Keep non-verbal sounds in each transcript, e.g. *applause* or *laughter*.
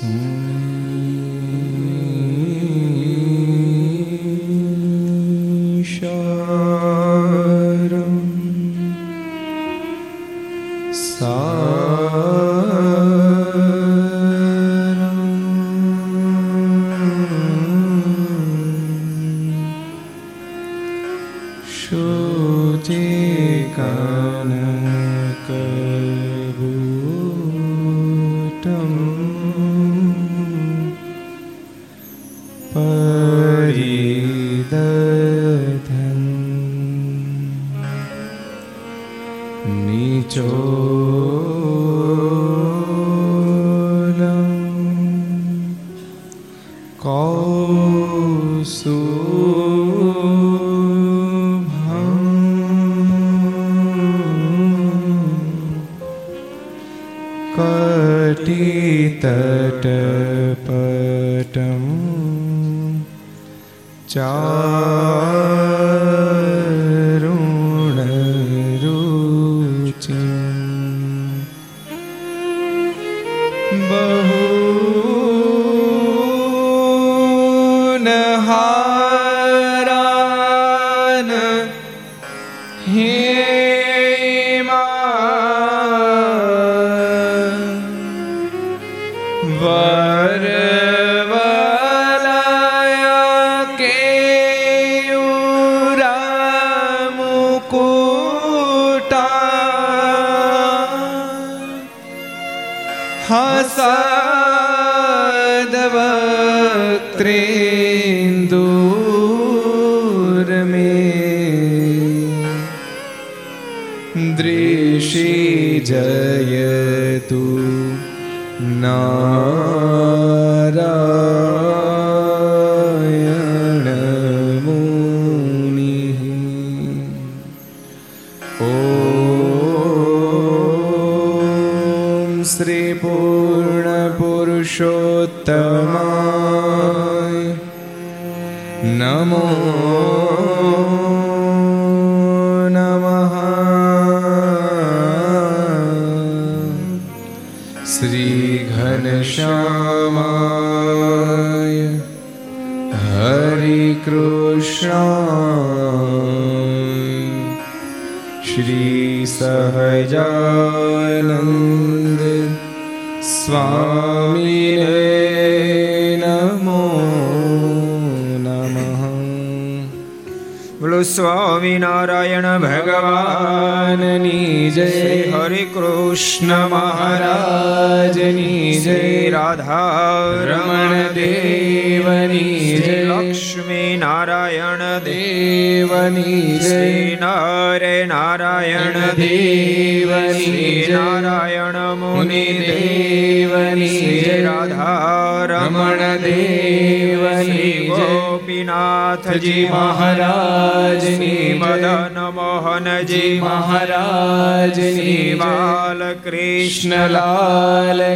Mm. इन्द्रिषि जयतु नारायणमुनिः ॐ श्रीपूर्णपुरुषोत्तमा नमो કૃષ્ણ શ્રી સહજાનંદ સ્વામી શ્રી સ્વામિનારાયણ ભગવાનની જય હરે કૃષ્ણ મહારાજની જય રાધા રમણ દેવની જય લક્ષ્મી નારાયણ દેવની જય નારે નારાયણ દેવની નારાયણ મુનિ દેવની જય રાધા રમણ દેવ ગોપીનાથજી મહારાજની મદન મોહનજી મહારાજની બાલકૃષ્ણલાલ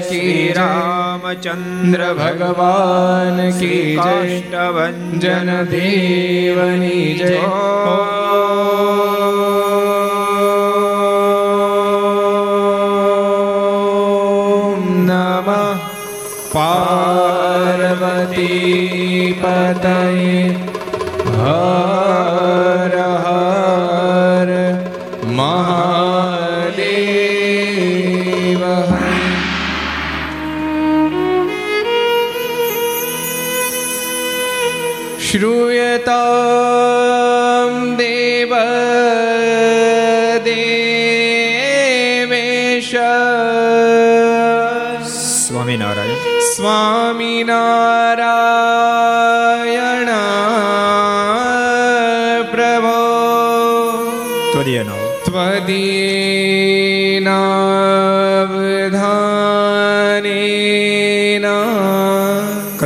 શ્રી રામચંદ્ર ભગવાન શ્રી કાષ્ટભન દેવની જય મહાદેવ શ્રૂયતા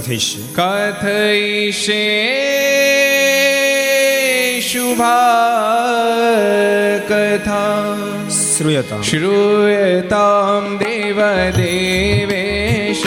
કથયિષ્ય કથયિષ્ય શુભા કથા શ્રૂયતા શ્રૂયતામ દેવ દેવેશ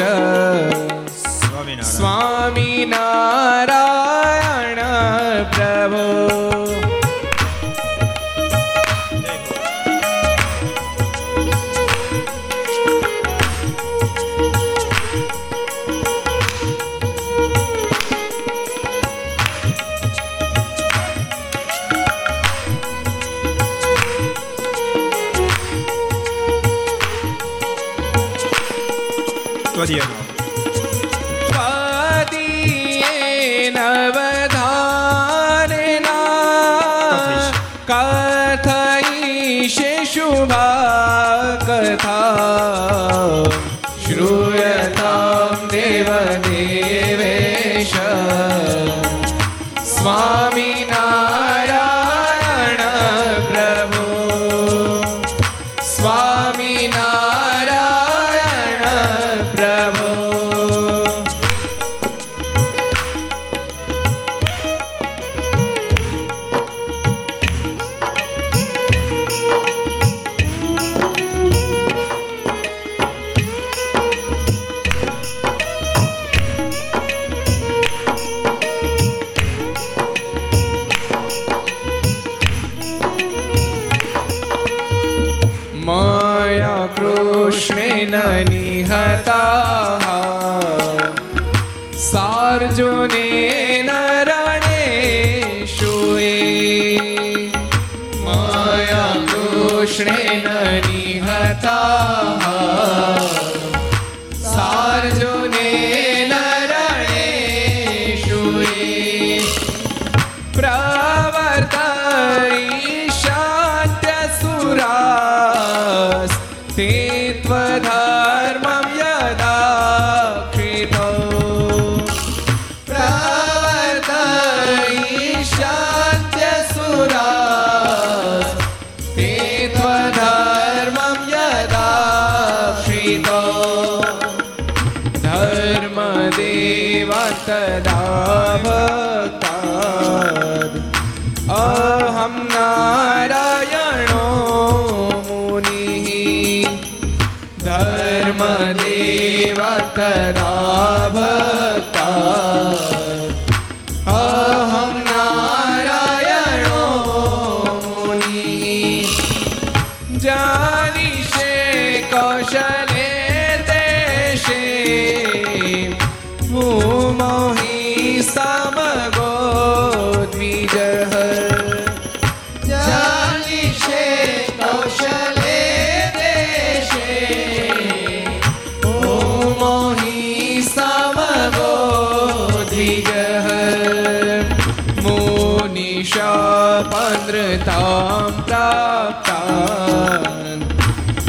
मुनिशापनृतां प्राप्तान्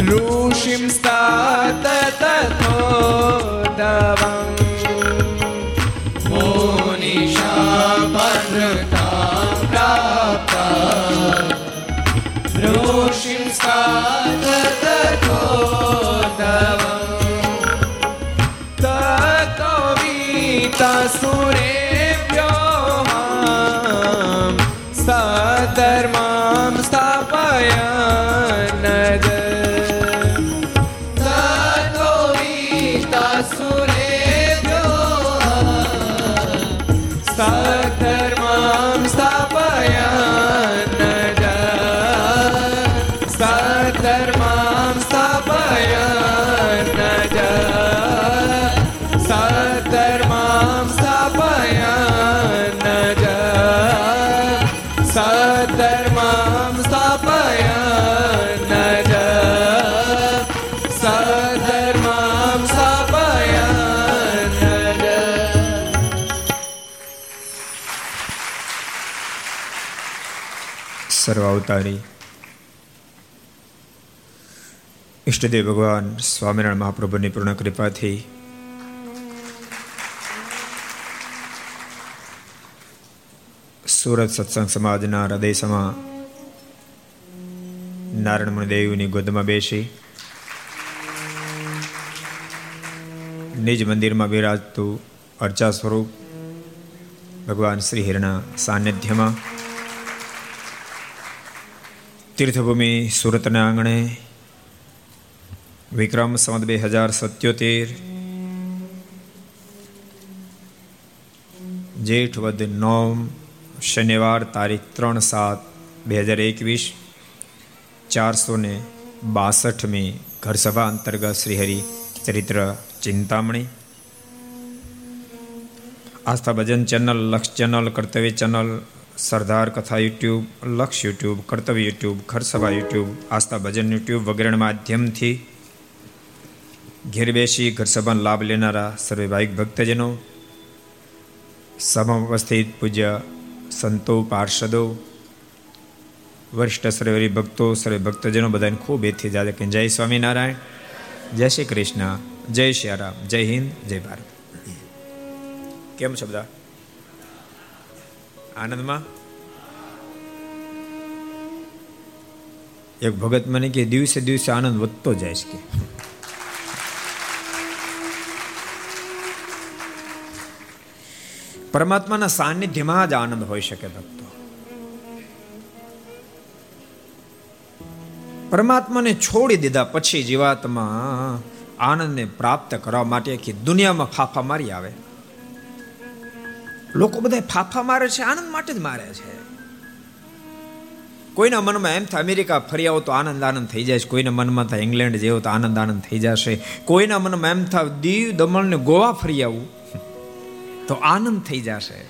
ऋषिं स्तात तथोदवम् मुनिशापनृतां प्राप्तान् સર્વ ઈષ્ટદેવ ભગવાન સ્વામિનારાયણ મહાપ્રભુની પૂર્ણ કૃપાથી સુરત સત્સંગ સમાજના હૃદયસમાં નારાયણ મુનિદેવની ગોદમાં બેસી નિજ મંદિરમાં બિરાજતું અર્ચા સ્વરૂપ ભગવાન શ્રી હિરના સાનિધ્યમાં તીર્થભૂમિ સુરતના આંગણે વિક્રમ સંવત બે હજાર સત્યોતેર જેઠ વદ નોમ શનિવાર તારીખ ત્રણ સાત બે હજાર એકવીસ ચારસો ને બાસઠમી ઘર સભા અંતર્ગત Shrihari Charitra Chintamani Aastha Bhajan channel Laksh channel Kartavya channel Sardar Katha YouTube, Laksh YouTube, Kartavya YouTube ખરસભા YouTube, Aastha Bhajan YouTube વગેરેના માધ્યમથી ઘેર બેસી ઘર લાભ લેનારા સર્વે ભાઈક ભક્તજનો સભામાં ઉપસ્થિત પૂજ્ય સંતો, પાર્ષદો, વરિષ્ઠ સર્વેરી ભક્તો, સર્વે ભક્તજનો બધાને ખૂબ એથી જાદે કે જય સ્વામિનારાયણ, જય શ્રી કૃષ્ણ, જય શ્રી રામ, જય હિન્દ, જય ભારત. કેમ છે બધા? આનંદમાં એક ભગત મને કે દિવસે દિવસે આનંદ વધતો જાય છે કે પરમાત્માના સાનિધ્યમાં જ આનંદ હોઈ શકે ભક્તો પરમાત્માને છોડી દીધા પછી જીવાતમાં આનંદને પ્રાપ્ત કરવા માટે આખી દુનિયામાં ફાફા મારી આવે લોકો બધા ફાફા મારે છે, આનંદ માટે જ મારે છે. કોઈના મનમાં એમ થાય, અમેરિકા ફરી આવો તો આનંદ આનંદ થઈ જાય કોઈના મનમાં થાય, ઇંગ્લેન્ડ જેવો તો આનંદ આનંદ થઈ જશે. કોઈના મનમાં એમ થાય, દીવ દમણ ને ગોવા ફરી આવું. તો આનંદ થઈ જશે.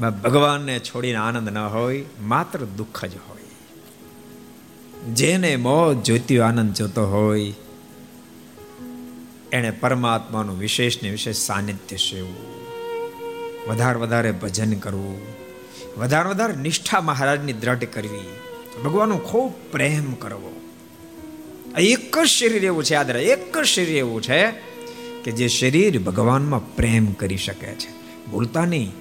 ભગવાનને છોડીને આનંદ ન હોય, માત્ર દુઃખ જ હોય. જેને મોજ જોઈતી આનંદ જોતો હોય. એને પરમાત્માનું વિશેષ ને વિશેષ સાનિધ્ય સેવું વધારે વધારે ભજન કરવું. વધારે વધારે નિષ્ઠા મહારાજની દ્રઢ કરવી. ભગવાનનો ખૂબ પ્રેમ કરવો. એક જ શરીર એવું છે યાદ એક જ શરીર એવું છે કે જે શરીર ભગવાનમાં પ્રેમ કરી શકે છે. ભૂલતા નહીં.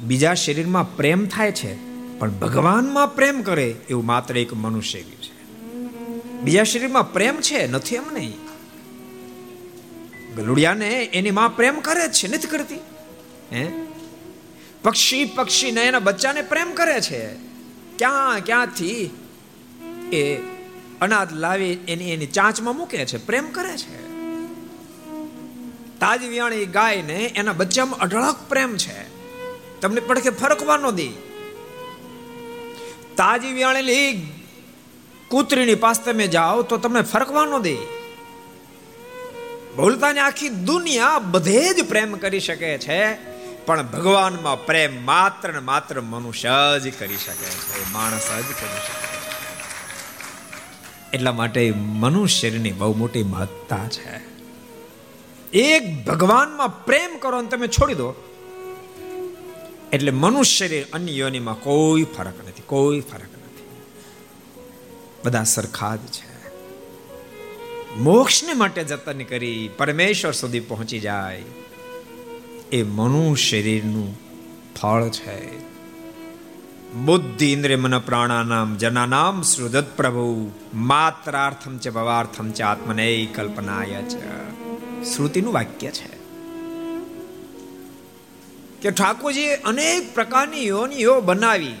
બીજા શરીરમાં પ્રેમ થાય છે, પણ ભગવાનમાં પ્રેમ કરે એવું માત્ર એક મનુષ્ય છે. બીજા શરીરમાં પ્રેમ છે, નથી એમ નહીં. ગલુડિયાને એની માં પ્રેમ કરે છે, નથી કરતી. હે? પક્ષી પક્ષીને એના બચ્ચાને પ્રેમ કરે છે. ક્યાં, ક્યાંથી? એ અનાજ લાવી એની એની ચાંચમાં મૂકે છે, પ્રેમ કરે છે. તાજી ગાય ગાયને એના બચ્ચામાં અઢળક પ્રેમ છે. તમને પડખે ફરકવા ન દે. તાજી વ્યાણેલી કૂતરીની પાસે તમે જાઓ તો તમને ફરકવા ન દે. બોલતાની આખી દુનિયા બધે જ પ્રેમ કરી શકે છે. પણ ભગવાનમાં પ્રેમ માત્ર ને માત્ર મનુષ્ય જ કરી શકે છે માણસ જ કરી શકે એટલા માટે મનુષ્યની બહુ મોટી મહત્તા છે. એક ભગવાનમાં પ્રેમ કરો ને તમે છોડી દો, એટલે મનુષ્ય અન્ય યોનિમાં કોઈ ફરક નથી, કોઈ ફરક નથી. બધા સરખા જ છે. મોક્ષને માટે જતન કરી પરમેશ્વર સુધી પહોંચી જાય. એ મનુ શરીરનું ફળ છે. બુદ્ધિ ઇન્દ્રિય મન પ્રાણાનામ જનાનામ સૃદત પ્રભુ, માત્રાર્થમ ચ ભવાર્થમ ચ આત્મને કલ્પનાય છે શ્રુતિનું વાક્ય છે કે ઠાકોરજી અનેક પ્રકારની યોનિઓ બનાવી.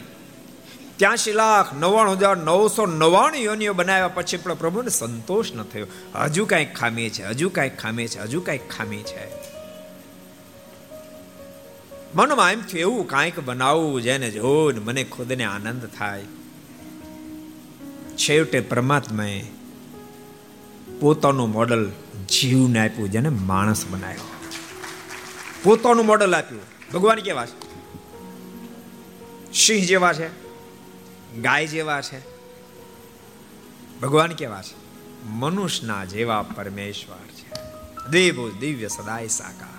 ત્યાંશી લાખ નવ્વાણું હજાર નવસો નવ્વાણું યોનિઓ બનાવ્યા પછી પણ પ્રભુને સંતોષ ન થયો. હજુ કાંઈક ખામી છે, હજુ કાંઈક ખામી છે, હજુ કાંઈક ખામી છે. મનમાં એમ થયું, એવું કાંઈક બનાવવું જેને જોઈને મને ખુદને આનંદ થાય. છેવટે પરમાત્માએ પોતાનું મોડલ જીવને આપ્યું, જેને માણસ બનાવ્યો. પોતાનું મોડલ આપ્યું. ભગવાન કેવા છે? સિંહ જેવા છે? ગાય જેવા છે? ભગવાન કેવા છે? મનુષ્યના જેવા પરમેશ્વર છે. દેવો દિવ્ય સદાય સાકાર.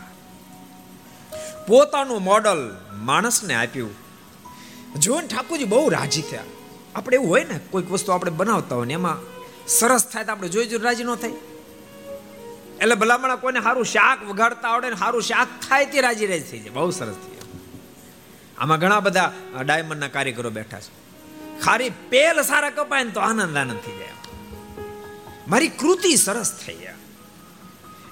પોતાનું મોડલ માણસને આપ્યું. જોન ઠાકોરજી બહુ રાજી થયા. આપણે એવું હોય ને, કોઈક વસ્તુ આપણે બનાવતા હોય ને, એમાં સરસ થાય તો આપણે જોઈ જોઈ રાજી ન થાય. એટલે ભલામણા કોઈને સારું શાક વગાડતા આવડે ને સારું શાક થાય તે રાજી રાજી થઈ જાય. બહુ સરસ થઈ આમાં ઘણા બધા ડાયમંડના કારીગરો બેઠા છે. ખારી પેલ સારા કપાય ને તો આનંદ આનંદ થઈ જાય. મારી કૃતિ સરસ થઈ જાય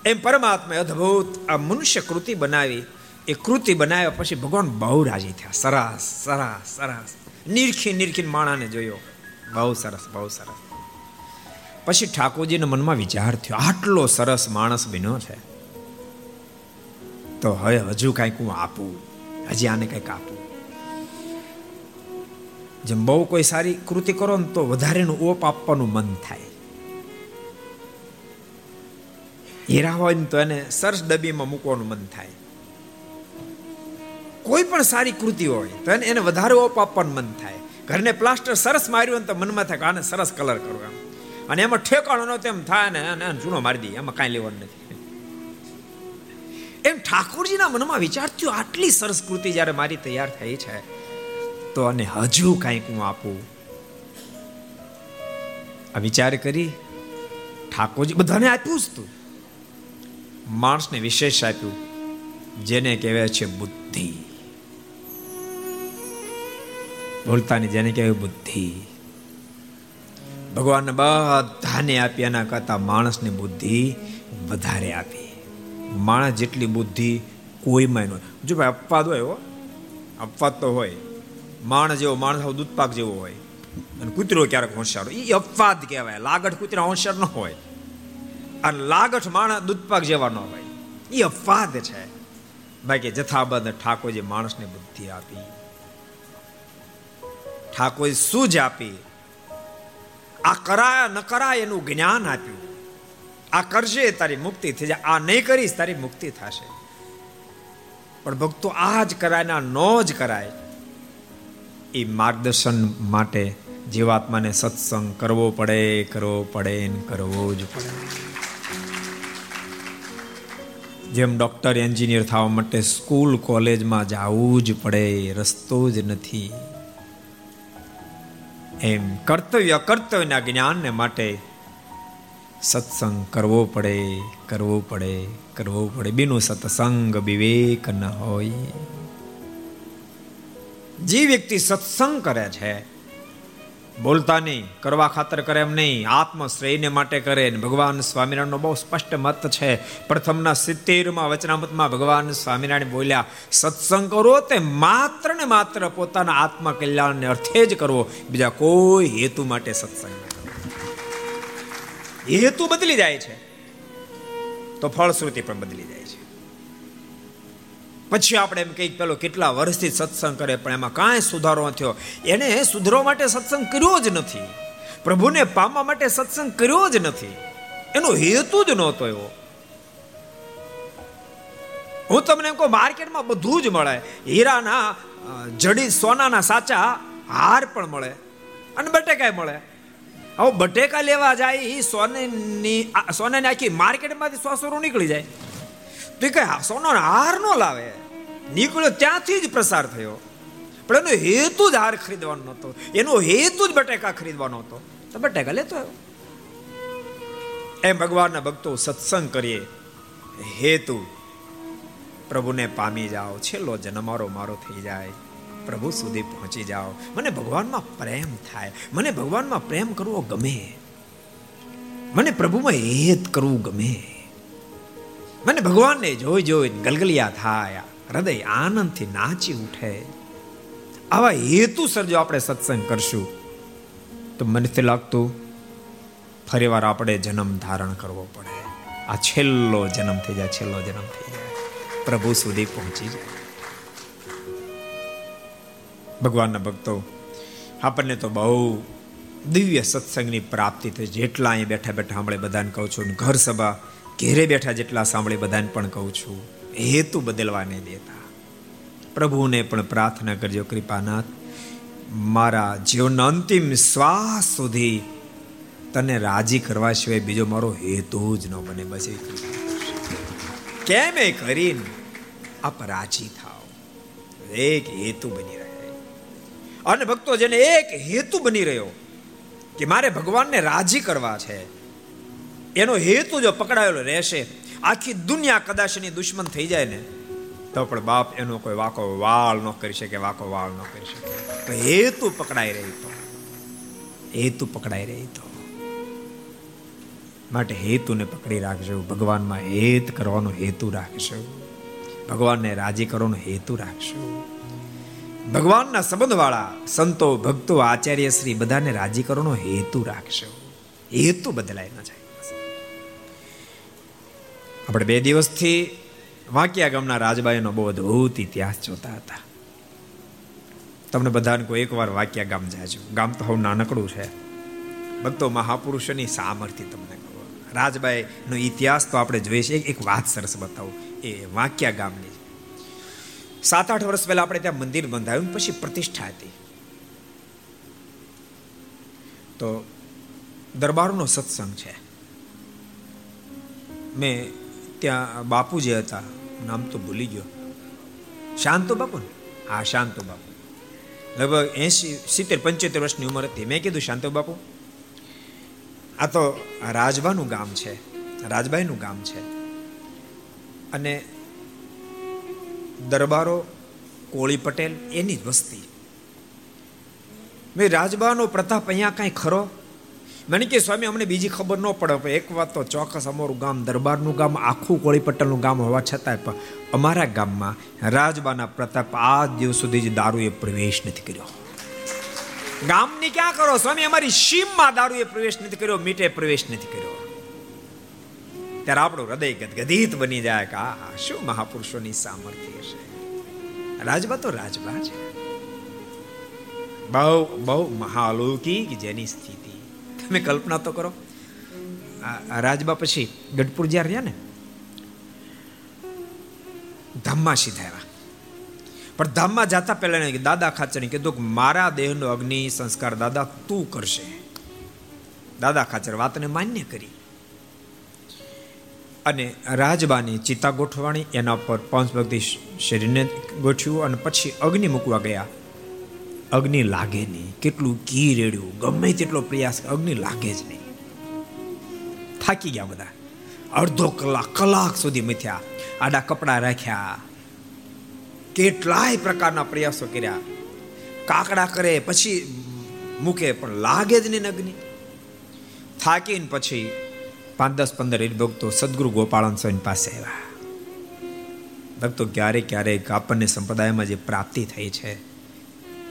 એમ પરમાત્મા અદ્ભુત આ મનુષ્ય કૃતિ બનાવી. એ કૃતિ બનાવ્યા પછી ભગવાન બહુ રાજી થયા. સરસ સરસ સરસ. નિરખી નિરખી માણાને જોયો. બહુ સરસ બહુ સરસ. પછી ઠાકોરજીના મનમાં વિચાર થયો, આટલો સરસ માણસ બન્યો છે. તો હવે હજુ કાંઈક હું આપું. હજી આને કંઈક આપું. જેમ બહુ કોઈ સારી કૃતિ કરો ને તો વધારેનું ઓપ આપવાનું મન થાય. હીરા હોય ને તો એને સરસ ડબ્બીમાં મૂકવાનું મન થાય. કોઈ પણ સારી કૃતિ હોય, તો એને વધારે ઓપ આપવાનું મન થાય. ઘરને પ્લાસ્ટર સરસ માર્યું તો મનમાં થાય કે આને સરસ કલર કરો આમ અને એમાં ઠેકાણો નો તેમ થાય ને જૂનો મારી દઈએ, એમાં કાંઈ લેવાનું નથી. એમ ઠાકોરજીના મનમાં વિચાર થયો, આટલી સરસ કૃતિ જ્યારે મારી તૈયાર થઈ છે, તો અને હજુ કાંઈક હું આપું. આ વિચાર કરી ઠાકોરજી બધાને આપ્યું જ તું. માણસને વિશેષ આપ્યું, જેને કહેવાય છે બુદ્ધિ. બોલતાની જેને કહેવાય બુદ્ધિ. ભગવાનને બધાને આપી, એના કરતા માણસની બુદ્ધિ વધારે આપી. માણસ જેટલી બુદ્ધિ કોઈમાં ન જો ભાઈ અપવાદ હોય હો, અપવાદ તો હોય. માણસ જેવો માણસ દૂધપાક જેવો હોય. અને કૂતરો ક્યારેક હોશિયાર એ અપવાદ કહેવાય. લાગઠ કૂતરા હોશિયાર ન હોય. અને લાગઠ માણસ દૂધપાક જેવા ન હોય. એ અપવાદ છે. બાકી જથાબંધ ઠાકોરજી માણસને બુદ્ધિ આપી. ઠાકોર જ આપી. આ કરાય, ન કરાય એનું જ્ઞાન આપ્યું. આ કરશે તારી મુક્તિ થઈ જાય. આ નહીં કરીશ, તારી મુક્તિ થશે. પણ ભક્તો, આ જ કરાય ના નો જ કરાય. એ માર્ગદર્શન માટે જીવાત્માને સત્સંગ કરવો પડે કરવો પડે ને કરવો જ પડે. જેમ ડોક્ટર, એન્જિનિયર થવા માટે સ્કૂલ, કોલેજમાં જવું જ પડે, રસ્તો જ નથી. એમ કર્તવ્ય કર્તવ્યના જ્ઞાનને માટે સત્સંગ કરવો પડે કરવો પડે કરવો પડે. બીનું સત્સંગ વિવેક ન હોય. જે વ્યક્તિ સત્સંગ કરે છે બોલતા નહીં, કરવા ખાતર કરે એમ નહીં, આત્મશ્રેયને માટે કરે ને ભગવાન સ્વામિનારાયણનો બહુ સ્પષ્ટ મત છે. પ્રથમના સિત્તેરમાં વચનામતમાં ભગવાન સ્વામિનારાયણ બોલ્યા, સત્સંગ કરો તે માત્ર ને માત્ર પોતાના આત્મા કલ્યાણને અર્થે જ કરવો બીજા કોઈ હેતુ માટે સત્સંગ હેતુ બદલી જાય છે. તો ફળશ્રુતિ પણ બદલી જાય. પછી આપણે એમ કહીએ પેલો કેટલા વર્ષથી સત્સંગ કરે, પણ એમાં કાંઈ સુધારો થયો. એને સુધરવા માટે સત્સંગ કર્યો જ નથી. પ્રભુને પામવા માટે સત્સંગ કર્યો જ નથી. એનો હેતુ જ નહોતો એવો. હું તમને એમ કહું, માર્કેટમાં બધું જ મળે. હીરાના જડી સોનાના સાચા હાર પણ મળે. અને બટેકાય મળે. હવે બટેકા લેવા જાય એ સોનેની સોનાની આખી માર્કેટમાંથી સોસો નીકળી જાય. તો કે સોનો હાર ન લાવે. નીકળ્યો ત્યાંથી જ પ્રસાર થયો. પણ એનો હેતુ જ હાર ખરીદવાનો હતો એનો હેતુ જ બટેકા ખરીદવાનો હતો. તો બટેકા લેતો આવ્યો. એમ ભગવાનના ભક્તો સત્સંગ કરીએ. હેતુ, પ્રભુને પામી જાઓ. છેલ્લો જન્મ મારો મારો થઈ જાય. પ્રભુ સુધી પહોંચી જાઓ. મને ભગવાનમાં પ્રેમ થાય. મને ભગવાનમાં પ્રેમ કરવો ગમે. મને પ્રભુમાં હેત કરવું ગમે. મને ભગવાનને જોઈ જોઈ ગલગલિયા થાય. હૃદય આનંદથી નાચી ઉઠે. આવા હેતુ જો આપણે સત્સંગ કરશું, તો મને લાગતું ફરીવાર આપણે જન્મ ધારણ કરવો પડે. આ છેલ્લો જન્મ થઈ જાય, છેલ્લો જન્મ થઈ જાય. પ્રભુ સુધી પહોંચી જાય. ભગવાનના ભક્તો, આપણને તો બહુ દિવ્ય સત્સંગની પ્રાપ્તિ થઈ. જેટલા અહીં બેઠા બેઠા સાંભળે બધાને કહું છું, ઘર સભા ઘેરે બેઠા જેટલા સાંભળે બધાને પણ કહું છું. હેતુ બદલવા નહીં દેતા. પ્રભુને પણ પ્રાર્થના કરજો, કૃપાનાથ. મારા જીવનના અંતિમ શ્વાસ સુધી તને રાજી કરવા સિવાય બીજો મારો હેતુ જ ન બને. બસ કેમ એ કરીને આપ રાજી થાવ એક હેતુ બની રહે. અને ભક્તો, જેને એક હેતુ બની રહ્યો કે મારે ભગવાનને રાજી કરવા છે, એનો હેતુ જો પકડાયેલો રહેશે આખી દુનિયા કદાચ એની દુશ્મન થઈ જાય ને, તો પણ બાપ એનો કોઈ વાકો વાળ ન કરી શકે, વાકો વાળ ન કરી શકે. હેતુ પકડાઈ રહી તો. હેતુ પકડાઈ રહી તો. માટે હેતુને પકડી રાખજો. ભગવાનમાં હેત કરવાનો હેતુ રાખજો. ભગવાનને રાજી કરવાનો હેતુ રાખજો. ભગવાનના સંબંધવાળા, સંતો, ભક્તો, આચાર્ય શ્રી બધાને રાજી કરવાનો હેતુ રાખશો હેતુ બદલાય ન જાય. આપણે બે દિવસથી વાંકિયા ગામના રાજબાઈનો બહુ અદભુત ઇતિહાસ જોતા હતા. તમને બધાને કોઈ એકવાર વાંકિયા ગામ જાજો. ગામ તો હવે નાનકડું છે. ભક્તો મહાપુરુષોની સામર્થ્ય તમને કહો. રાજબાઈનો ઇતિહાસ તો આપણે જોઈએ છીએ એક વાત સરસ બતાવું. એ વાંકિયા ગામની સાત આઠ વર્ષ પહેલા આપણે ત્યાં મંદિર બંધાયું પછી પ્રતિષ્ઠા હતી. તો દરબારનો સત્સંગ છે. મેં ત્યાં બાપુ જે હતા, નામ તો ભૂલી ગયો. શાંતો બાપુ ને? હા, શાંતો બાપુ. લગભગ એસી સિત્તેર, પંચોતેર વર્ષની ઉંમર હતી. મેં કીધું, શાંતો બાપુ, આ તો રાજભાનું ગામ છે. રાજભાઈનું ગામ છે. અને દરબારો કોળી પટેલ એની જ વસ્તી. મેં રાજબાનો પ્રતાપ અહીંયા કાંઈ ખરો? મને કે સ્વામી અમને બીજી ખબર ન પડે, પણ એક વાત તો ચોક્કસ અમારું ગામ, દરબારનું ગામ, આખું કોળીપટ્ટનું ગામ હોવા છતાંય પણ અમારા ગામમાં રાજબાના પ્રતાપ આ દિવસ સુધી જ દારૂએ પ્રવેશ નથી કર્યો. ગામની ક્યાં કરો? સ્વામી, અમારી સીમમાં દારૂએ પ્રવેશ નથી કર્યો મીઠે પ્રવેશ નથી કર્યો. ત્યારે આપણું હૃદય ગદગદિત બની જાય કે આ શું મહાપુરુષોની સામર્થ્ય છે? રાજબા તો રાજબા છે. બહુ બહુ મહાલૌકિક જેની સ્થિતિ તમે કલ્પના તો કરો. રાજબા પછી ગઢપુર જ્યાં રહ્યા ને, ધામમાં સીધા આવ્યા. પણ ધામમાં જતા પહેલા દાદા ખાચરને કીધું કે મારા દેહનો અગ્નિ સંસ્કાર દાદા તું કરશે. દાદા ખાચર વાતને માન્ય કરી. અને રાજબાની ચિતા ગોઠવાણી એના પર પંચભક્તિ શરીરને ગોઠવ્યું અને પછી અગ્નિ મૂકવા ગયા. અગ્નિ લાગે નહીં. કેટલું ઘી રેડ્યું ગમે તેટલો પ્રયાસ અગ્નિ લાગે જ નહીં. થાકી ગયા બધા. અડધો કલાક કલાક સુધી મથ્યા આડા કપડા રાખ્યા. કેટલાય પ્રકારના પ્રયાસો કર્યા. કાકડા કરે, પછી મૂકે, પણ લાગે જ નહીં અગ્નિ. થાકીને પછી પાંચ, દસ, પંદર ભક્તો સદગુરુ ગોપાળન સ્વામી પાસે આવ્યા. ભક્તો ક્યારેક ક્યારેક આપણને સંપ્રદાયમાં જે પ્રાપ્તિ થઈ છે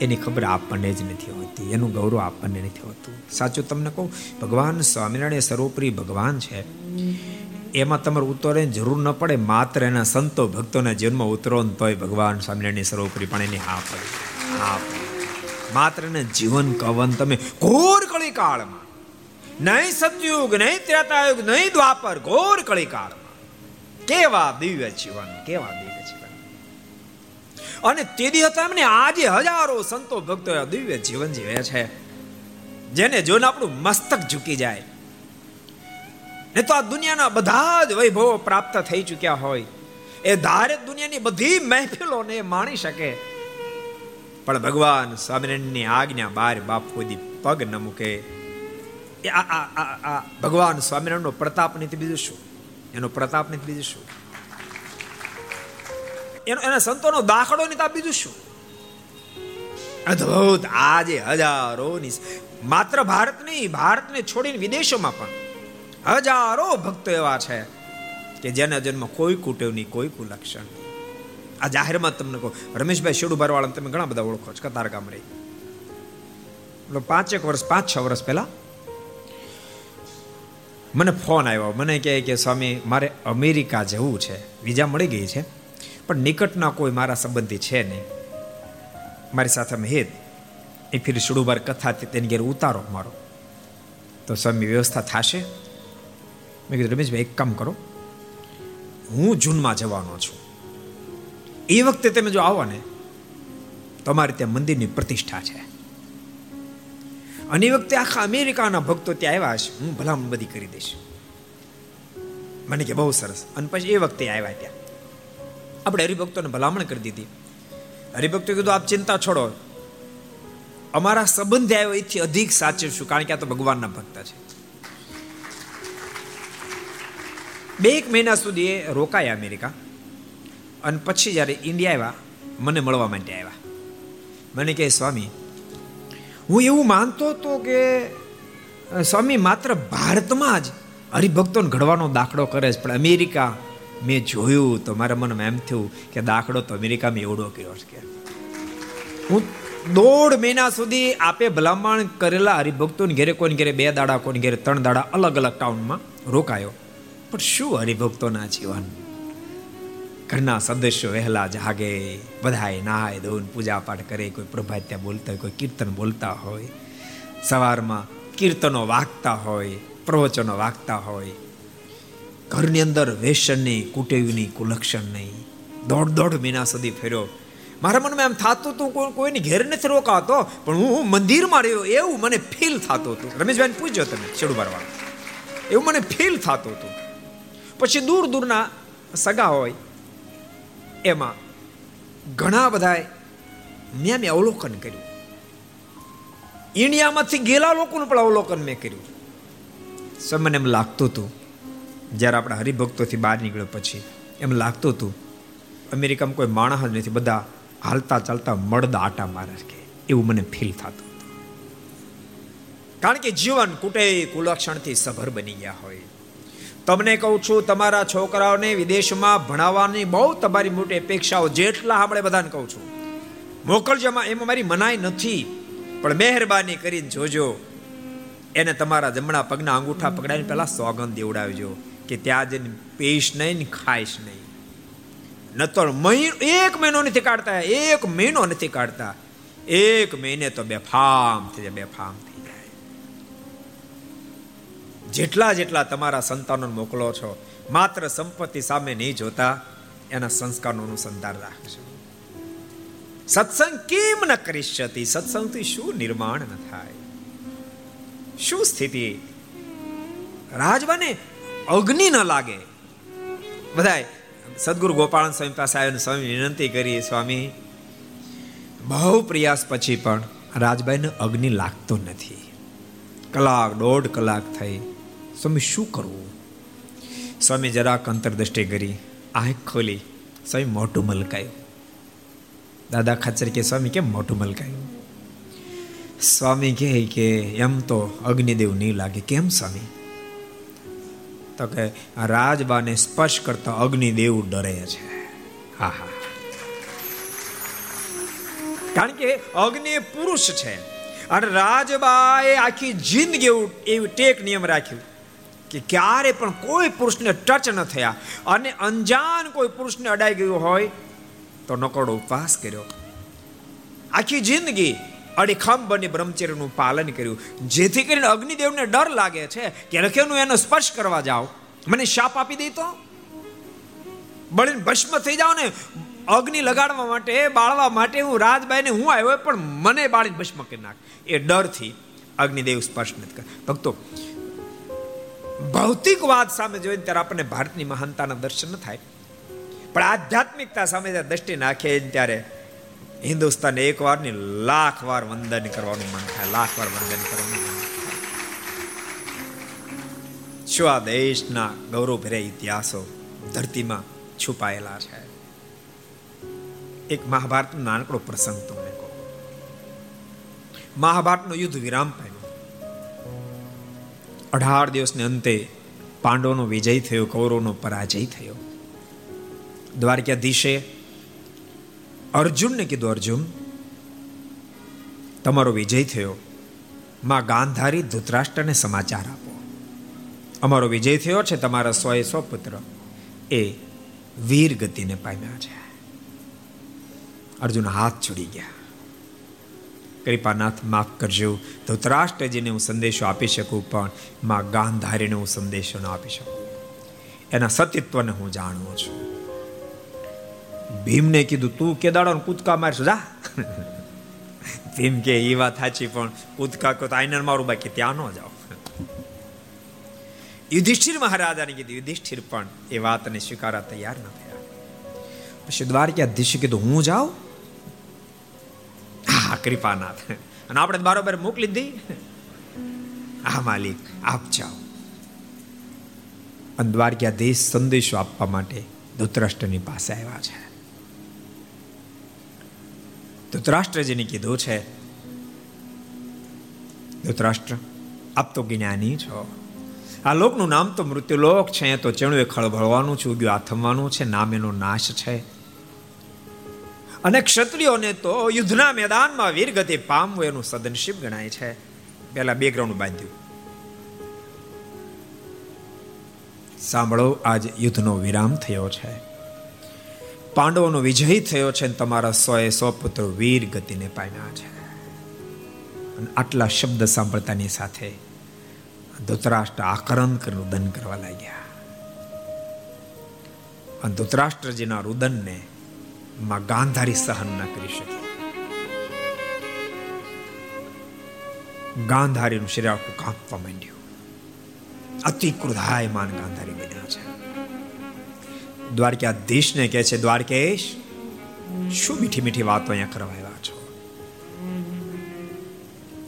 એની ખબર આપણને જ નથી હોતી, એનું ગૌરવ આપણને નથી હોતું. સાચું તમને કહું, ભગવાન સ્વામિનારાયણ સર્વોપરી ભગવાન છે. એમાં તમારે ઉતરે જરૂર ન પડે, માત્ર એના સંતો ભક્તોના જીવનમાં ઉતરો તોય ભગવાન સ્વામિનારાયણ સર્વોપરી પણ એની હા પડી. હા માત્ર એને જીવન કવન તમે ઘોર કળી કાળમાં નહીં સતયુગ નહીં ત્રેતાયુગ, નહીં દ્વાપર, ઘોર કળી કાળમાં કેવા દિવ્ય જીવન, કેવા અને તેદી હતા એમને આજે હજારો સંતો ભક્તો દિવ્ય જીવન જીવે છે. જેને જોઈને આપણું મસ્તક ઝૂકી જાય. ને તો આ દુનિયાના બધા જ વૈભવો પ્રાપ્ત થઈ ચૂક્યા હોય. એ ધારે દુનિયાની બધી મહેફિલોને માણી શકે. પણ ભગવાન સ્વામિનારાયણની આજ્ઞા બાર બાપ કોઈ પગ ન મૂકે. આ ભગવાન સ્વામિનારાયણનો પ્રતાપ નથી બીજું શું? એનો પ્રતાપ નથી બીજું શું? એનો એના સંતોનો દાખલો નહીં બીજું શું? અદ્ભુત. આજે હજારોની માત્ર ભારત નહીં ભારતને છોડીને વિદેશોમાં પણ હજારો ભક્તો એવા છે કે જેના જન્મ કોઈ કુટેવની કોઈ કુલક્ષણ આ જાહેરમાં તમને કહો, રમેશભાઈ શેડુ ભરવાળા તમે ઘણા બધા ઓળખો છો કતાર ગામ રહી પાંચેક વર્ષ, પાંચ, છ વર્ષ પહેલા મને ફોન આવ્યો. મને કહે કે સ્વામી, મારે અમેરિકા જવું છે. વિઝા મળી ગઈ છે. પણ નિકટના કોઈ મારા સંબંધી છે નહીં. મારી સાથે હેત એ ફિર સુડુબાર કથા તેની ઘેર ઉતારો મારો. તો સ્વામી, વ્યવસ્થા થશે? મેં કીધું, રમેશભાઈ, એક કામ કરો. હું જૂનમાં જવાનો છું. એ વખતે તમે જો આવો ને, તમારે ત્યાં મંદિરની પ્રતિષ્ઠા છે. અને એ વખતે આખા અમેરિકાના ભક્તો ત્યાં આવ્યા છે હું ભલામણ બધી કરી દઈશ. મને કે, બહુ સરસ. અને પછી એ વખતે આવ્યા ત્યાં. આપણે હરિભક્તોને ભલામણ કરી દીધી. હરિભક્તો કીધું, આપ ચિંતા છોડો. અમારા સંબંધ આવ્યો એથી અધિક સાચવશું કારણ કે આ તો ભગવાનના ભક્ત છે. બે એક મહિના સુધી એ રોકાયા અમેરિકા. અને પછી જ્યારે ઇન્ડિયા આવ્યા, મને મળવા માટે આવ્યા. મને કહે, સ્વામી, હું એવું માનતો હતો કે, સ્વામી, માત્ર ભારતમાં જ હરિભક્તોને ઘડવાનો દાખલો કરે છે, પણ અમેરિકા મેં જોયું, તો મારા મનમાં એમ થયું કે દાખલો તો અમેરિકામાં એવડો કર્યો છે હું દોઢ મહિના સુધી આપે ભલામણ કરેલા હરિભક્તોને ઘેરે કોઈને ઘેરે બે દાડા, કોઈને ઘેરે ત્રણ દાડા અલગ અલગ ટાઉનમાં રોકાયો. પણ શું હરિભક્તોના જીવન? ઘરના સદસ્યો વહેલા જાગે બધાએ નાય ધોન પૂજા પાઠ કરે, કોઈ પ્રભાત્યા બોલતા હોય, કોઈ કીર્તન બોલતા હોય. સવારમાં કીર્તનો વાગતા હોય, પ્રવચનો વાગતા હોય. ઘરની અંદર વેસનની નહીં કુલક્ષણ નહીં. દોઢ દોઢ મહિના સુધી ફેર્યો. મારા મનમાં એમ થતું હતું કોઈની ઘેર નથી રોકાતો, પણ હું મંદિરમાં રહ્યો એવું મને ફીલ થતું હતું. રમેશભાઈને પૂછ્યો તમે છેડું મારવા એવું મને ફીલ થતું હતું. પછી દૂર દૂરના સગા હોય, એમાં ઘણા બધા મેં મેં અવલોકન કર્યું. ઇન્ડિયામાંથી ગયેલા લોકોનું પણ અવલોકન મેં કર્યું. સર, મને એમ લાગતું હતું જ્યારે આપણા હરિભક્તોથી બહાર નીકળ્યો પછી, એમ લાગતું હતું, અમેરિકામાં કોઈ માણસ જ નથી, બધા હાલતા ચાલતા મળદા આટા મારે કે એવું મને ફીલ થતું કારણ કે જીવન કુટે કુલક્ષણથી સભર બની ગયા હોય. તમને કહું છું, તમારા છોકરાઓને વિદેશમાં ભણાવવાની બહુ તમારી મોટી અપેક્ષાઓ જેટલા આપણે બધાને કહું છું. મોકલજો એમાં મારી મનાઈ નથી, પણ મહેરબાની કરીને જોજો. એને તમારા જમણા પગના અંગૂઠા પકડાઈને પહેલાં સોગંદ દેવડાવજો. કે ત્યાં જઈને પીશ નહીં ને ખાઈશ નહીં. નતર એક મહિનો નથી કાઢતા, એક મહિનો નથી કાઢતા. એક મહિને તો બેફામ થઈ જાય બેફામ થઈ જાય. જેટલા જેટલા તમારા સંતાનો મોકલો છો, માત્ર સંપત્તિ સામે નહીં જોતા, એના સંસ્કારનું અનુસંધાન રાખજો. સત્સંગ કેમ ન કરી શકતી સત્સંગથી શું નિર્માણ ન થાય? શું સ્થિતિ? રાજવાને અગ્નિ ન લાગે. બધાય, સદગુરુ ગોપાલ સ્વામી પાસે આવીને સ્વામી વિનંતી કરી, સ્વામી, બહુ પ્રયાસ પછી પણ રાજભાઈને અગ્નિ લાગતો નથી. કલાક, દોઢ કલાક થઈ. સ્વામી, શું કરવું? સ્વામી જરાક અંતરદ્રષ્ટિ કરી, આંખ ખોલી, સ્વામી મોટું મલકાયું. દાદા ખાચર કે, સ્વામી, કેમ મોટું મલકાયું? સ્વામી કહે કે, એમ તો અગ્નિદેવ નહીં લાગે. કેમ, સ્વામી? તો કે રાજબાને સ્પર્શ કરતા અગ્નિદેવ ડરે છે. હા કારણ કે અગ્નિ પુરુષ છે. અને રાજબાએ આખી જિંદગી એવું એવું ટેક નિયમ રાખ્યું કે ક્યારે પણ કોઈ પુરુષને ટચ ન થયા અને અંજાન કોઈ પુરુષને અડાઈ ગયું હોય તો નકોડો ઉપવાસ કર્યો. આખી જિંદગી અડીખમ બ્રહ્મચર્યનું પાલન કર્યું. જેથી કરીને અગ્નિદેવને ડર લાગે છે. કે રખેનું એનો સ્પર્શ કરવા જાઓ. મને શાપ આપી દઈ તો? બળીને ભસ્મ થઈ જાઓ ને. અગ્નિ લગાડવા માટે, બાળવા માટે હું રાજબાઈને હું આવ્યો પણ મને બાળીને ભસ્મ કરી નાખ. એ ડરથી અગ્નિદેવ સ્પર્શ નથી કર. ભક્તો ભૌતિકવાદ સામે જોઈને ત્યારે આપણને ભારતની મહાનતાના દર્શન થાય. પણ આધ્યાત્મિકતા સામે જ્યારે દ્રષ્ટિ નાખે ત્યારે હિન્દુસ્તાન એક વાર ને લાખ વાર વંદન કરવાનું મન થાય, લાખ વાર વંદન કરવાનું મન શું આ દેશના ગૌરવભર્યા ઇતિહાસો ધરતીમાં છુપાયેલા છે? એક મહાભારતનો નાનકડો પ્રસંગ તમને કહો. મહાભારતનો યુદ્ધ વિરામ પામ્યો. અઢાર દિવસને અંતે પાંડવોનો વિજય થયો, કૌરવનો પરાજય થયો. દ્વારકાધીશે અર્જુનને કીધું, અર્જુન, તમારો વિજય થયો. માં ગાંધારી ધૃતરાષ્ટ્રને સમાચાર આપો. અમારો વિજય થયો છે તમારા સો સો પુત્ર એ વીર ગતિને પામ્યા છે. અર્જુન હાથ છોડી ગયા. કૃપાનાથ, માફ કરજો, ધૃતરાષ્ટ્રજીને હું સંદેશો આપી શકું, પણ માં ગાંધારીને હું સંદેશો ન આપી શકું. એના સતીત્વને હું જાણું છું. ભીમને કીધું, તું કે કૂદકા મારશું, જા. ભીમ કે એ વાત સાચી, પણ કૂદકા તો આઈનર મારું બાકી, ત્યાં ન જાઓ. યુધિષ્ઠિર મહારાજાને કીધું, યુધિષ્ઠિર, પણ એ વાતને સ્વીકારવા તૈયાર ન થયા. પછી દ્વારકાધીશે કીધું, હું જાઉં? હા કૃપાનાથ. અને આપણે બરોબર મોકલી દી. હા, માલિક, આપ જાઓ. અને દ્વારકાધીશ સંદેશો આપવા માટે ધૃતરાષ્ટ્રની પાસે આવ્યા છે. ધૃતરાષ્ટ્રજીને કીધું છે. ધૃતરાષ્ટ્ર, આપ તો જ્ઞાની છો. આ લોકનું નામ તો મૃત્યુલોક છે, તો ચેણુએ ખળભળવાનું છે, ઉગ્યું આથમવાનું છે, નામ એનો નાશ છે. અને ક્ષત્રિયોને તો યુદ્ધના મેદાનમાં વીરગતિ પામવું એનું સદનશીબ ગણાય છે. પેલા બેકગ્રાઉન્ડ બાંધ્યું. સાંભળો, આજ યુદ્ધનો વિરામ થયો છે. પાંડવોનો વિજય થયો છે અને તમારા સો એ સો પુત્રો વીર ગતિને પામ્યા છે. અને આટલા શબ્દ સાંભળતાની સાથે ધૃતરાષ્ટ્ર આકરણ કરી રુદન કરવા લાગ્યા. અને ધૃતરાષ્ટ્રજીના રુદનને માં ગાંધારી સહન ન કરી શકી. ગાંધારીનું શરીર આખું કાંપવા માંડ્યું. અતિ ક્રોધાયમાન ગાંધારી બન્યા છે. દ્વારકાધીશને કહે છે, દ્વારકેશ, શું મીઠી મીઠી વાતો અહીંયા કરવા આવ્યા છો?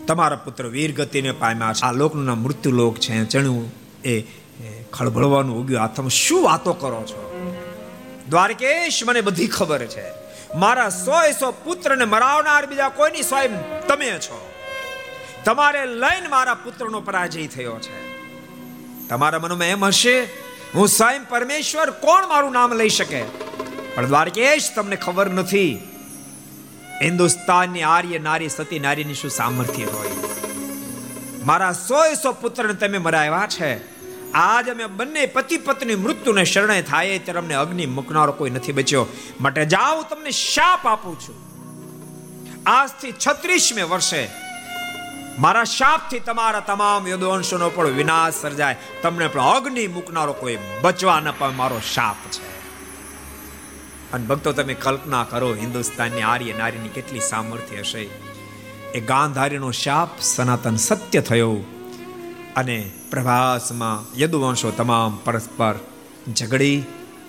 તમારા પુત્ર વીરગતિને પામ્યા છે. આ લોકનું મૃત્યુ લોક છે. ચણ્યું એ ખળભળવાનું ઉગ્યું. હાથમાં શું વાતો કરો છો? દ્વારકેશ, મને બધી ખબર છે. મારા સોય સો પુત્રને મરાવનાર બીજા કોઈની સ્વયં તમે છો? તમારે લઈને મારા પુત્રનો પરાજય થયો છે. તમારા મનમાં એમ હશે હું સ્વયં પરમેશ્વર કોણ મારું નામ લઈ શકે? પણ દ્વારકેશ, તમને ખબર નથી. હિન્દુસ્તાનની આર્ય નારી, સતી નારીની શું સામર્થ્ય હોય? મારા સો સો પુત્રને તમે મરાવ્યા છે. આજ અમે બંને પતિ પત્ની મૃત્યુને શરણે થાય ત્યારે અમને અગ્નિ મૂકનારો કોઈ નથી બચ્યો. માટે જાઓ તમને શાપ આપું છું. આજથી છત્રીસમે વર્ષે મારા શાપથી તમારા તમામ યદુવંશોનો પણ વિનાશ સર્જાય. તમને પણ અગ્નિ મૂકનારો કોઈ બચવા ન પામે, મારો શાપ છે. અને ભક્તો, તમે કલ્પના કરો, હિન્દુસ્તાનની આર્ય નારીની કેટલી સામર્થ્ય હશે. એ ગાંધારીનો શાપ સનાતન સત્ય થયો. અને પ્રભાસમાં યદુવંશો તમામ પરસ્પર ઝઘડી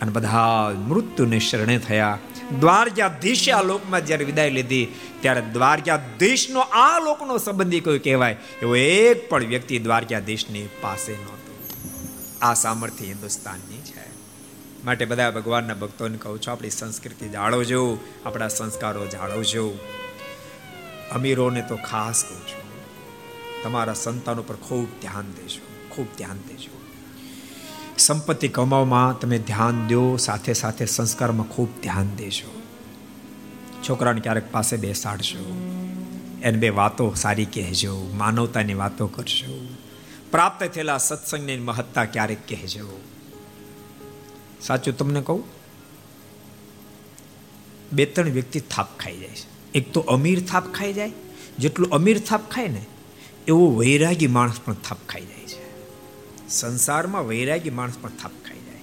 અને બધા મૃત્યુને શરણે થયા. દ્વારકાધીશે આ લોકમાં જ્યારે વિદાય લીધી, ત્યારે દ્વારકાધીશનો આ લોકનો સંબંધી કોઈ કહેવાય? એવો એક પણ વ્યક્તિ દ્વારકાધીશની પાસે નહોતો. આ સામર્થ્ય હિન્દુસ્તાનની છે. માટે બધા ભગવાનના ભક્તોને કહું છું, આપણી સંસ્કૃતિ જાળવજો, આપણા સંસ્કારો જાળવજો. અમીરોને તો ખાસ કહું છું, તમારા સંતાનો ઉપર ખૂબ ધ્યાન દેજો, ખૂબ ધ્યાન દેજો. સંપત્તિ કમાવવામાં તમે ધ્યાન દો, સાથે સાથે સંસ્કારમાં ખૂબ ધ્યાન દેજો. છોકરાને ક્યારેક પાસે બેસાડશો એને બે વાતો સારી કહેજો, માનવતાની વાતો કરશો પ્રાપ્ત થયેલા સત્સંગની મહત્તા ક્યારેક કહેજો. સાચું તમને કહું? બે ત્રણ વ્યક્તિ થાપ ખાઈ જાય છે. એક તો અમીર થાપ ખાઈ જાય. જેટલું અમીર થાપ ખાય ને, એવો વૈરાગી માણસ પણ થાપ ખાઈ જાય. સંસારમાં વૈરાગી માણસ પણ થાપ ખાઈ જાય.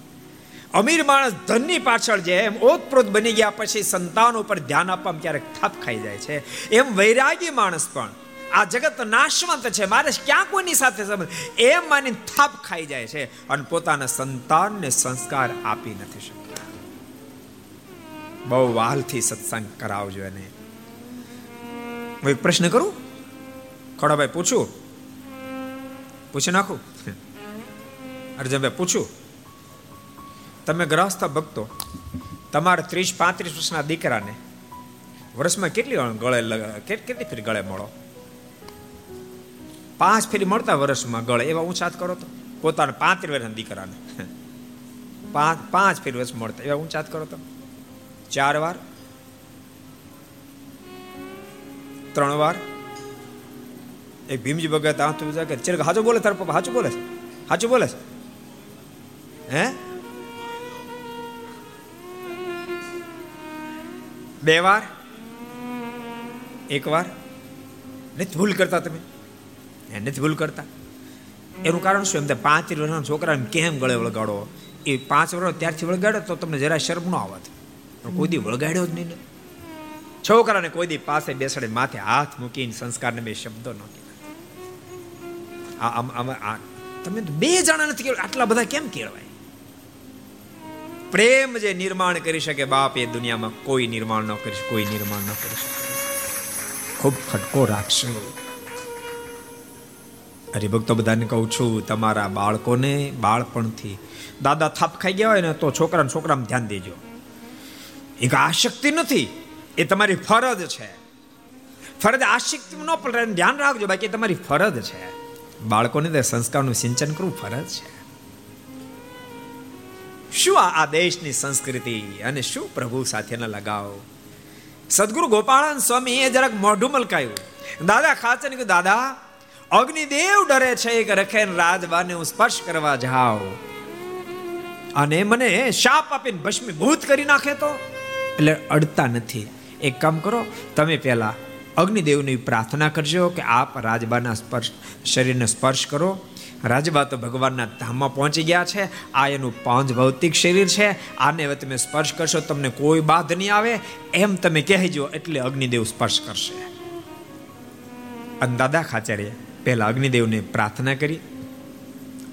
અમીર માણસ ધનની પાછળ જે એમ ઓતપ્રોત બની ગયા પછી સંતાનો ઉપર ધ્યાન આપવામાં ક્યારેક થાપ ખાઈ જાય છે. એમ વૈરાગી માણસ પણ આ જગત નાશવંત છે. મારે ક્યાં કોઈની સાથે સંબંધ? એમ માની થાપ ખાઈ જાય છે અને પોતાના સંતાનને સંસ્કાર આપી નથી શકતા. બહુ વાલથી સત્સંગ કરાવજો એને. હું એક પ્રશ્ન કરું? ખોડાભાઈ, પૂછું? પૂછી નાખું? અર્જનભાઈ, પૂછું? તમે ગ્રહસ્થ ભક્તો, તમારા ત્રીસ પાંત્રીસ વર્ષના દીકરાને વર્ષમાં કેટલી ગળે કેટલી ફેરી ગળે મળો? પાંચ ફેરી મળતા વર્ષમાં ગળે, એવા ઊંચા કરો તો? પોતાના પાંત્રીસ વર્ષના દીકરાને. પાંચ પાંચ ફેરી વર્ષ મળતા, એવા ઊંચા કરો તો? ચાર વાર? ત્રણ વાર? એક ભીમજી ભગત આ તું કે ચિરક હાચો બોલે તાર પપ્પા, હાચું બોલે હાચું બોલે હે? બે વાર? એક વાર? નથી ભૂલ કરતા તમે? એ નથી ભૂલ કરતા. એનું કારણ શું? એમ પાંચ વર્ષના છોકરાને કેમ ગળે વળગાડો? એ પાંચ વર્ષ ત્યારથી વળગાડો તો તમને જરા શરમ ન આવત. કોઈ દી વળગાડ્યો જ નહીં છોકરાને કોઈ દી પાસે બેસાડે, માથે હાથ મૂકીને સંસ્કારને બે શબ્દો ન આ તમે બે જણા નથી આટલા બધા કેમ કેળવાય પ્રેમ જે નિર્માણ કરી શકે, બાપ એ દુનિયામાં કોઈ નિર્માણ ન કરી કોઈ નિર્માણ ન કરી શકે. ખૂબ રાખશો. હરિભક્તો, બધાને કહું છું, તમારા બાળકોને, બાળપણથી દાદા થાપ ખાઈ ગયા હોય ને, તો છોકરાને છોકરામાં ધ્યાન દેજો. એક આશક્તિ નથી, એ તમારી ફરજ છે. ફરજ આશક્તિ ન પણ ધ્યાન રાખજો, બાકી તમારી ફરજ છે. બાળકોને તે સંસ્કારનું સિંચન કરવું ફરજ છે. શું આ દેશની સંસ્કૃતિ અને શું પ્રભુ સાથેના લગાવ? સદગુરુ ગોપાળન સ્વામી એ જરાક મોઢું મલકાયું. દાદા ખાચર ને દાદા, અગ્નિદેવ ડરે છે કે રખે રાજવાને હું સ્પર્શ કરવા જાઉં. અને મને શાપ આપીને ભસ્મીભૂત કરી નાખે તો? એટલે અડતા નથી. એક કામ કરો, તમે પહેલા અગ્નિદેવની પ્રાર્થના કરજો કે આપ રાજબાના સ્પર્શ, શરીરને સ્પર્શ કરો. રાજબા તો ભગવાનના ધામમાં પહોંચી ગયા છે. આ એનું પાંચ ભૌતિક શરીર છે. આને હવે તમે સ્પર્શ કરશો, તમને કોઈ બાધ નહીં આવે. એમ તમે કહેજો એટલે અગ્નિદેવ સ્પર્શ કરશે. અને દાદા ખાચાર્ય પહેલા અગ્નિદેવને પ્રાર્થના કરી.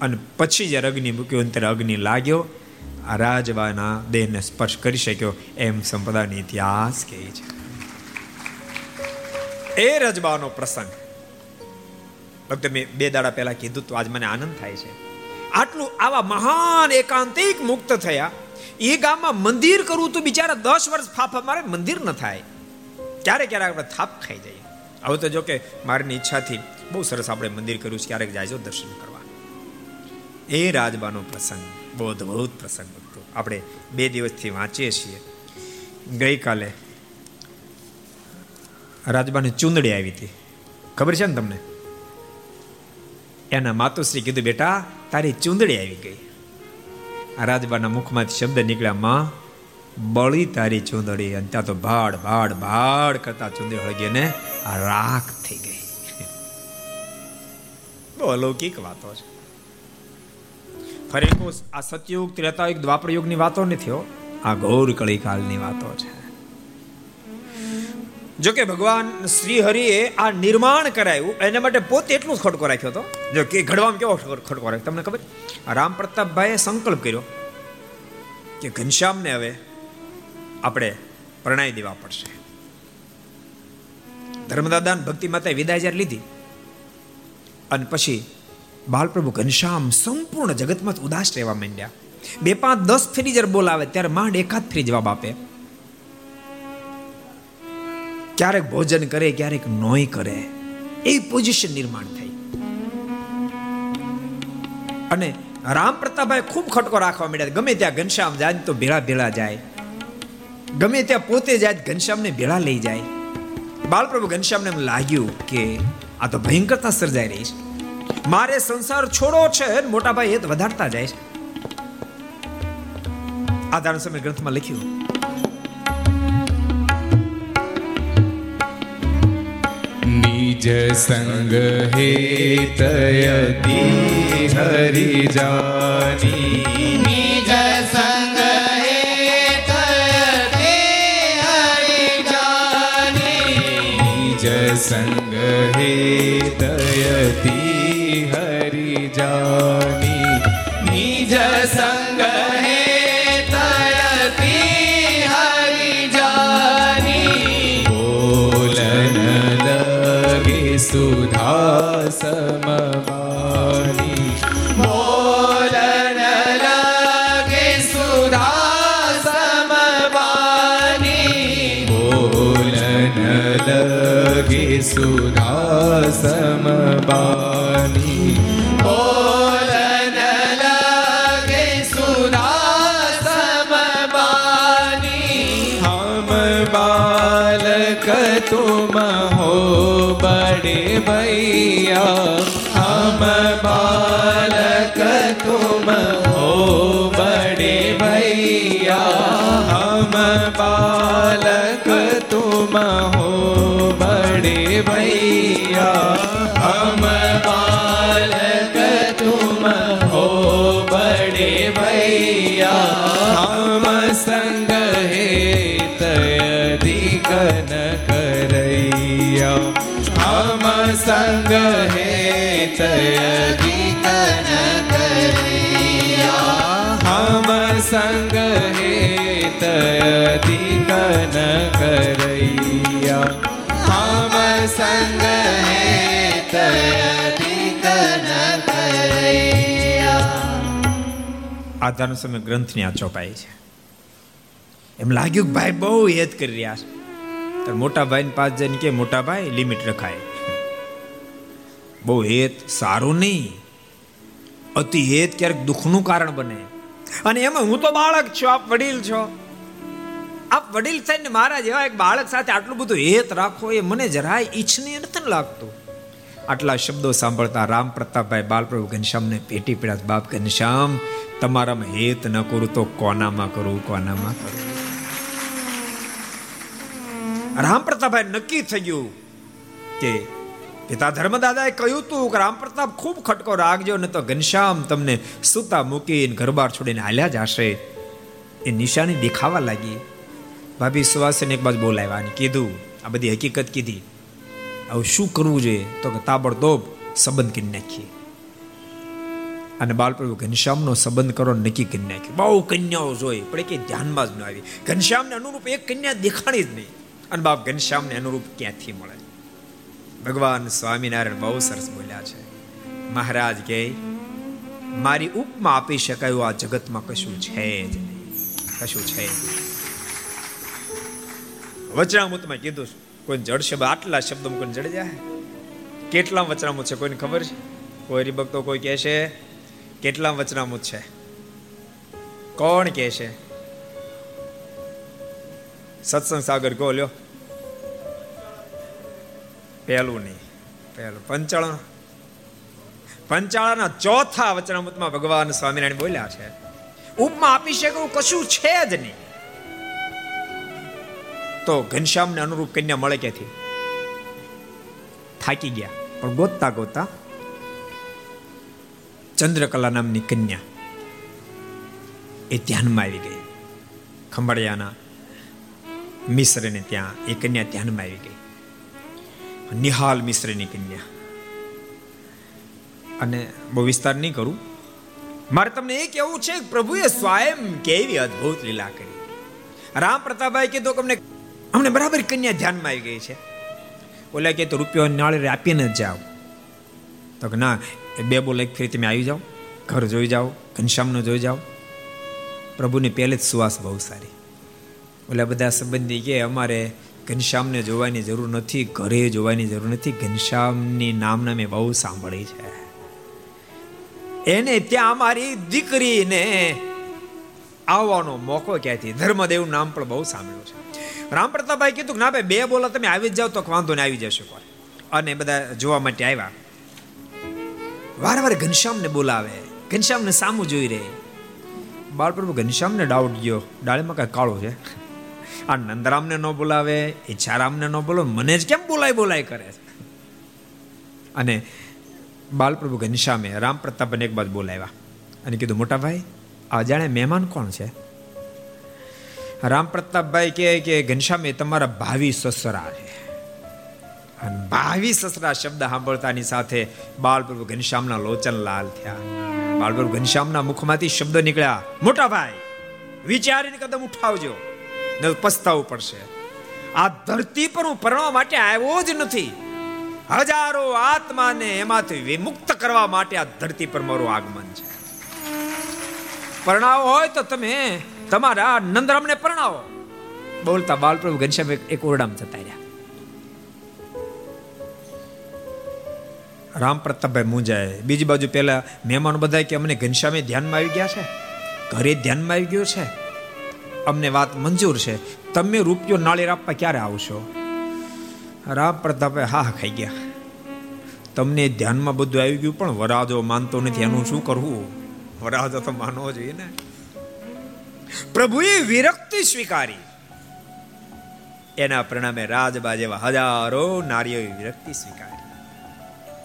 અને પછી જ્યારે અગ્નિ મૂક્યો ત્યારે અગ્નિ લાગ્યો, આ રાજબાના દેહને સ્પર્શ કરી શક્યો. એમ સંપદાનો ઇતિહાસ કહે છે. એ રજબાનો પ્રસંગ. ભક્ત મેં બે દાડા પહેલા કીધું તો, આજ મને આનંદ થાય છે. આટલું આવા મહાન એકાંતિક મુક્ત થયા. એ ગામમાં મંદિર કરવું તો બિચારા દસ વર્ષ ફાફા મારે, મંદિર ન થાય. ક્યારેક ક્યારેક આપણે થાપ ખાઈ જઈએ. હવે તો જો કે મારીની ઈચ્છાથી બહુ સરસ આપણે મંદિર કર્યું છે, ક્યારેક જાય દર્શન કરવા. એ રાજબાનો પ્રસંગ, બહુ અદભુત પ્રસંગ હતો. આપણે બે દિવસથી વાંચીએ છીએ. ગઈકાલે રાજબાની ચૂંદડી આવી હતી. ખબર છે ને તમને? એના માતુશ્રી કીધું, બેટા, તારી ચૂંદડી આવી ગઈ. આ રાજબાના મુખમાંથી શબ્દ નીકળ્યા, માં, બળી તારી ચૂંદડી. અને ત્યાં તો ભાડ ભાડ ભાડ કરતા ચૂંદડી હળગી ને રાખ થઈ ગઈ. અલૌકિક વાતો છે. ફરી આ સત્યુગ, ત્રેતાયુગ દ્વાપર યુગની વાતો નથી આ ઘોર કળી કાળની વાતો છે. જો કે ભગવાન શ્રી હરિએ આ નિર્માણ કરાયું, એના માટે પોતે એટલું જ ખડકો રાખ્યો હતો. જો કે ઘડવામાં કેવો ખડકો રાખ્યો? તમને ખબર? રામ પ્રતાપભાઈએ સંકલ્પ કર્યો કે ઘનશ્યામને હવે આપણે પ્રણાય દેવા પડશે. ધર્મદાદા ભક્તિ માતા વિદાય જ્યારે લીધી, અને પછી બાલપ્રભુ ઘનશ્યામ સંપૂર્ણ જગતમાં ઉદાસ રહેવા માંડ્યા. બે પાંચ દસ ફેરી જ્યારે બોલાવે, ત્યારે માંડ એકાદ ફેરી જવાબ આપે. ક્યારેક ભોજન કરે, ક્યારેક નોય કરે. એ પોઝિશન નિર્માણ થઈ. અને રામ પ્રતાપભાઈ ખૂબ ખટકો રાખવા માંડ્યા. ગમે ત્યાં ઘનશ્યામ જાય તો ભેળા ભેળા જાય. ગમે ત્યાં પોતે જાય ઘનશ્યામને ભેળા લઈ જાય. બાલપ્રભુ ઘનશ્યામને એમ લાગ્યું કે આ તો ભયંકરતા સર્જાઈ રહી છે. મારે સંસાર છોડો છે મોટા ભાઈ એ વધારતા જાય છે. આધાર સમય ગ્રંથમાં લખ્યું. નિજ સંગ હેતયતિ હરિ જાની નિજ સંગ હેતયતિ હરિ જાની નિજ સંગ હેતયતિ હરિ જાની નિજ સંગ સમવાની બોલન લગે સુધા સમવાની हम बालक तुम हो बड़े भैया हम बालक तुम हो बड़े भैया हम बालक तुम हो बड़े भैया સંગ હે તયધિક ન કરૈયા. હમ સંગ હે તયધિક ન કરૈયા. હમ સંગ હે તયધિક ન કરૈયા. હમ સંગ હે તયધિક કરૈયા. આ ધર્મ સમય ગ્રંથની આ ચોપાઈ છે. એમ લાગ્યું કે ભાઈ બહુ હેત કરી રહ્યા છે. તો મોટા ભાઈને પાસ જઈને કે, મોટા ભાઈ લિમિટ રખાય. બહુ હેત સારું નહીં. અતિ હેત ક્યારેક દુઃખનું કારણ બને. અને એમાં હું તો બાળક છું, આપ વડીલ છો. આપ વડીલ થઈને મારા જેવા એક બાળક સાથે આટલું બધું હેત રાખો એ મને જરાય ઈચ્છનીય નથી લાગતું. આટલા શબ્દો સાંભળતા રામ પ્રતાપભાઈ બાલપ્રભુ ઘનશ્યામને પેટી પીડા બાપ ઘનશ્યામ તમારામાં હેત ન કરું તો કોનામાં કરું કોનામાં કરું? રામ પ્રતાપભાઈ નક્કી થઈ ગયું કે પિતા ધર્મદાદાએ કહ્યું તું કે રામ પ્રતાપ ખૂબ ખટકો રાખજો ને તો ઘનશ્યામ તમને સૂતા મૂકીને ઘરબાર છોડીને હાલ્યા જશે. એ નિશાની દેખાવા લાગી. ભાભી સુવાસીને એક બાજુ બોલાવ્યા કીધું, આ બધી હકીકત કીધી. હવે શું કરવું જોઈએ તો કે તાબડતોબ સંબંધ કરી નાખીએ. અને બાલપ્રભુ ઘનશ્યામનો સંબંધ કરો નક્કી કરી નાખ્યો. બહુ કન્યાઓ જોઈ, પણ કે ધ્યાનમાં જ ન આવી. ઘનશ્યામને અનુરૂપ એક કન્યા દેખાણી જ નહીં. અને બાપ ઘનશ્યામને અનુરૂપ ક્યાંથી મળે? ભગવાન સ્વામિનારાયણ બહુ સરસ બોલ્યા છે. મહારાજ કે, મારી ઉપમા આપી શકાય આ જગતમાં કશું છે જ કશું છે વચનામૃતમાં કીધું કોઈ જડ શબ્દ આટલા શબ્દો કોઈ જડ જાય કેટલા વચનામૃત છે, કોઈને ખબર છે? કોઈ હરિભક્તો કોઈ કહે છે કેટલા વચનામૃત છે? કોણ કહે છે? સત્સંગ સાગર કહો લ્યો. પહેલું નહીં પહેલું પંચાળ પંચાળાના ચોથા વચનામૃતમાં ભગવાન સ્વામિનારાયણ બોલ્યા છે ઉપમા આપી શકે કશું છે જ નહીં. તો ઘનશ્યામને અનુરૂપ કન્યા મળે ક્યાંથી? થાકી ગયા, પણ ગોતતા ગોતતા ચંદ્રકલા નામની કન્યા એ ધ્યાનમાં આવી ગઈ. ખંભાળિયાના મિશ્રને ત્યાં એ કન્યા ધ્યાનમાં આવી ગઈ. નિહાલ મિશ્રની કન્યા. અને બહુ વિસ્તાર નહીં કરું. મારે તમને એ કેવું છે પ્રભુએ સ્વયં કેવી અદ્ભુત લીલા કરી. રામ પ્રતાપભાઈ કીધું અમને અમને બરાબર કન્યા ધ્યાનમાં આવી ગઈ છે. ઓલા કે તો રૂપિયો નાળે આપીને જ જાઓ. તો કે, ના, એ બે બોલ, એક ફેરી તમે આવી જાઓ ઘર જોઈ જાઓ, ઘનશ્યામનો જોઈ જાઓ. પ્રભુની પહેલે જ સુવાસ બહુ સારી. ઓલા બધા સંબંધી કે, અમારે ઘનશ્યામને જોવાની જરૂર નથી, ઘરે જોવાની જરૂર નથી. ઘનશ્યામની નામના મેં બહુ સાંભળી છે. એને ત્યાં અમારી દીકરીને આવવાનો મોકો ક્યાંથી ધર્મદેવ નામ પણ બહુ સાંભળ્યું છે. રામ પ્રતાપભાઈ કીધું ના ભાઈ, બે બોલા, તમે આવી જ જાઓ તો વાંધો ને આવી જશો અને બધા જોવા માટે આવ્યા. વાર વાર ઘનશ્યામને બોલાવે. ઘનશ્યામને સામું જોઈ રહે. બાળપ્રભુ, ઘનશ્યામને ડાઉટ ગયો. ડાળીમાં કાંઈ કાળો છે? આ નંદરામને ન બોલાવે ઈચ્છારામને ન બોલો મને જ કેમ બોલાય બોલાય કરે અને બાલપ્રભુ ઘનશ્યામે રામ પ્રતાપને એક બાદ બોલાવ્યા અને કીધું મોટા ભાઈ જાણે મહેમાન કોણ છે? રામ પ્રતાપભાઈ કહે કે, ઘનશ્યામે, તમારા ભાવિ સસરા છે. અને ભાવિ સસરા શબ્દ સાંભળતાની સાથે બાલપ્રભુ ઘનશ્યામના લોચન લાલ થયા. બાલપ્રભુ ઘનશ્યામના મુખમાંથી શબ્દ નીકળ્યા મોટા ભાઈ વિચારીને કદમ ઉઠાવજો. ન પસ્તાવું પડશે. આ ધરતી પર હું પરણવા માટે આવ્યો જ નથી. હજારો આત્માને એમાંથી વિમુક્ત કરવા માટે આ ધરતી પર મારું આગમન છે. પરણાવો હોય તો તમે તમારા નંદરામને પરણાવો. બોલતા બાલપ્રભુ ઘનશ્યામ એક ઓરડામાં જતા રહ્યા. રામ પ્રતાપભાઈ મૂંઝાય. બીજી બાજુ પેલા મહેમાનો બધા કે અમને ઘનશ્યામે ધ્યાનમાં આવી ગયા છે? ઘરે ધ્યાનમાં આવી ગયો છે? અમને વાત મંજૂર છે. તમે રૂપિયો નાળી આપવા ક્યારે આવશો? રામ પ્રતાપે હા ખાઈ ગયા. તમને ધ્યાનમાં બધું આવી ગયું, પણ વરાજો માનતો નથી. એનું શું કરવું? વરાજો તો માનવો જોઈએ ને. પ્રભુએ વિરક્તિ સ્વીકારી. એના પરિણામે રાજબા જેવા હજારો નારીઓએ વિરક્તિ સ્વીકારી.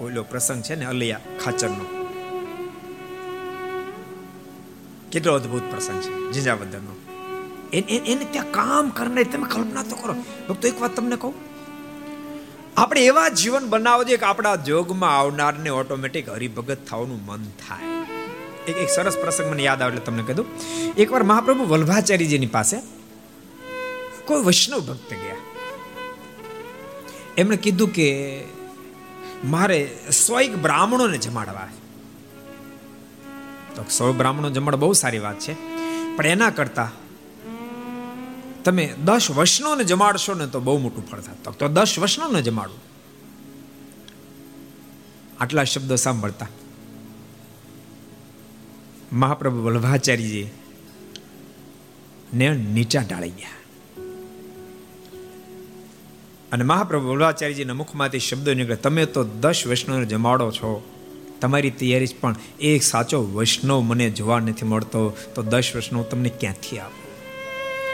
ઓલો પ્રસંગ છે ને, અલિયા ખાચરનો. કેટલો અદ્ભુત પ્રસંગ છે જીજાવદરનો એને ત્યાં કામ કરને તમે કલ્પના તો કરો. ભક્તો, એક વાત તમને કહું? આપણે એવા જીવન બનાવો જોઈએ કે આપણા જોગમાં આવનારને ઓટોમેટિક હરિભગત થવાનું મન થાય. એક એક સરસ પ્રસંગ મને યાદ આવે એટલે તમને કીધું એકવાર મહાપ્રભુ વલ્ભાચાર્યજીની પાસે કોઈ વૈષ્ણવ ભક્ત ગયા. એમણે કીધું કે મારે સો એક બ્રાહ્મણોને જમાડવા તો સો બ્રાહ્મણો જમાડ બહુ સારી વાત છે. પણ એના કરતા તમે દસ વૈષ્ણવને જમાડશો ને તો બહુ મોટું ફળ થાય. તો દસ વૈષ્ણવને જમાડું. આટલા શબ્દો સાંભળતા. મહાપ્રભુ વલ્ભાચાર્યજી ને નીચા ઢાળી ગયા. અને મહાપ્રભુ વલ્ભાચાર્યજીના મુખમાંથી શબ્દો નીકળે. તમે તો દસ વૈષ્ણવને જમાડો છો. તમારી તૈયારી પણ એક સાચો વૈષ્ણવ મને જોવા નથી મળતો. તો દસ વૈષ્ણવ તમને ક્યાંથી આપો?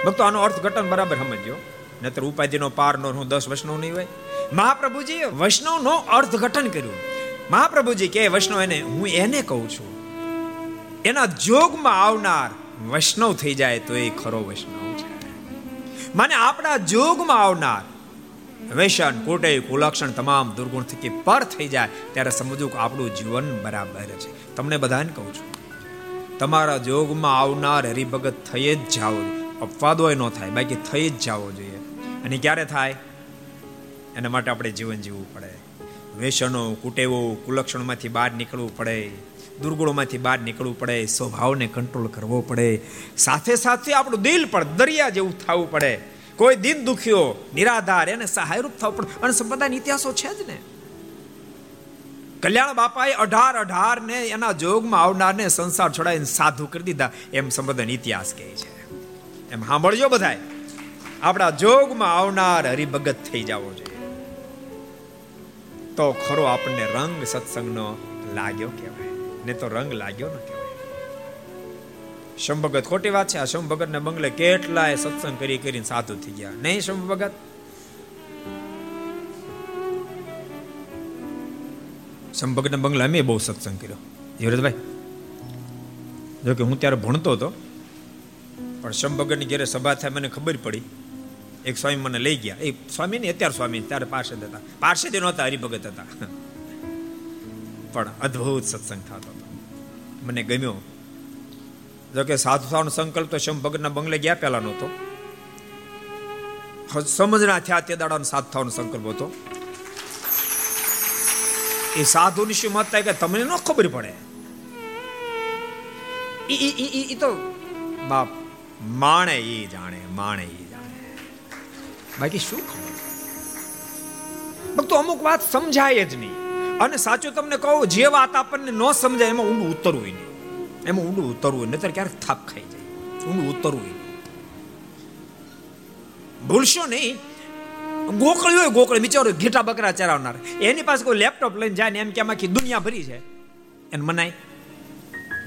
ભક્તો આનો અર્થઘટન બરાબર સમજ્યો નતર ઉપાધિનો પાર નો હું દસ વૈષ્ણવ નહીં હોય. મહાપ્રભુજી વૈષ્ણવનો અર્થઘટન કર્યું. મહાપ્રભુજી કે વૈષ્ણવ એને, હું એને કહું છું. એના જોગમાં આવનાર વૈષ્ણવ થઈ જાય તો એ ખરો વૈષ્ણવ છે. મને આપણા જોગમાં આવનાર વેશન કોટે કુલક્ષણ તમામ દુર્ગુણ થકી પર થઈ જાય ત્યારે સમજવું કે આપણું જીવન બરાબર છે. તમને બધાને કહું છું, તમારા જોગમાં આવનાર હરિભગત થઈ જ જાઓ. અપવાદોય ન થાય. બાકી થઈ જ જવો જોઈએ. અને ક્યારે થાય? એના માટે આપણે જીવન જીવવું પડે. વેસનો કુટેવો, કુલક્ષણમાંથી બહાર નીકળવું પડે. દુર્ગુણોમાંથી બહાર નીકળવું પડે. સ્વભાવને કંટ્રોલ કરવો પડે. સાથે સાથે આપણું દિલ પણ દરિયા જેવું થવું પડે. કોઈ દિન દુખ્યો, નિરાધાર, એને સહાયરૂપ થવું પડે. અને સંપ્રદાયના ઇતિહાસો છે જ ને. કલ્યાણ બાપાએ અઢાર અઢાર ને એના જોગમાં આવનારને સંસાર છોડાવીને સાધુ કરી દીધા. એમ સંબંધન ઇતિહાસ કહે છે. એમ સાંભળજો બધાય. આપણા જોગમાં આવનાર હરિભગત થઈ જવો જોઈએ તો ખરો આપણને રંગ સત્સંગનો લાગ્યો કહેવાય. ને તો રંગ લાગ્યો ન કહેવાય. શંભગત ખોટી વાત છે. આ શંભગત ને બંગલે કેટલાય સત્સંગ કરી કરીને સાધુ થઈ ગયા. નહીં શંભગત? શંભગત બંગલા અમે બહુ સત્સંગ કર્યો. યુવરાજભાઈ જો કે હું ત્યારે ભણતો હતો પણ શંભગતની ઘેરે સભા થાય, મને ખબર પડી. એક સ્વામી મને લઈ ગયા. એ સ્વામી ને અત્યારે સ્વામી, ત્યારે પાર્ષદ હતા. પાર્ષદ નહોતા, હરિભગત હતા. પણ અદ્ભુત સત્સંગ થતો હતો. મને ગમ્યો. જોકે સાધુ થવાનો સંકલ્પ તો શંભગનના બંગલે ગયા પહેલા નહોતો સમજના થયા તે દાડાનો સાધુ થવાનો સંકલ્પ હતો. એ સાધુની શું મત થાય કે તમને ન ખબર પડે? એ તો બાપ માણે એ જાણે, માણે એ જાણે. બાકી શું ખબર? ભક્તો, અમુક વાત સમજાય જ નહીં. અને સાચું તમને કહું, જે વાત આપણને ન સમજાય, એમાં ઊંડું ઉતરવું નહીં. એમાં ઊંડું ઉતરવું નહીં ક્યારેક થાપ ખાઈ જાય. ઊંડું ઉતરવું નહીં. ભૂલશો નહીં. ગોકળી હોય ગોકળી, બિચારો ઘેટા બકરા ચરાવનાર. એની પાસે કોઈ લેપટોપ લઈને જાય ને એમ કે આખી દુનિયા ભરી છે. એને મનાય.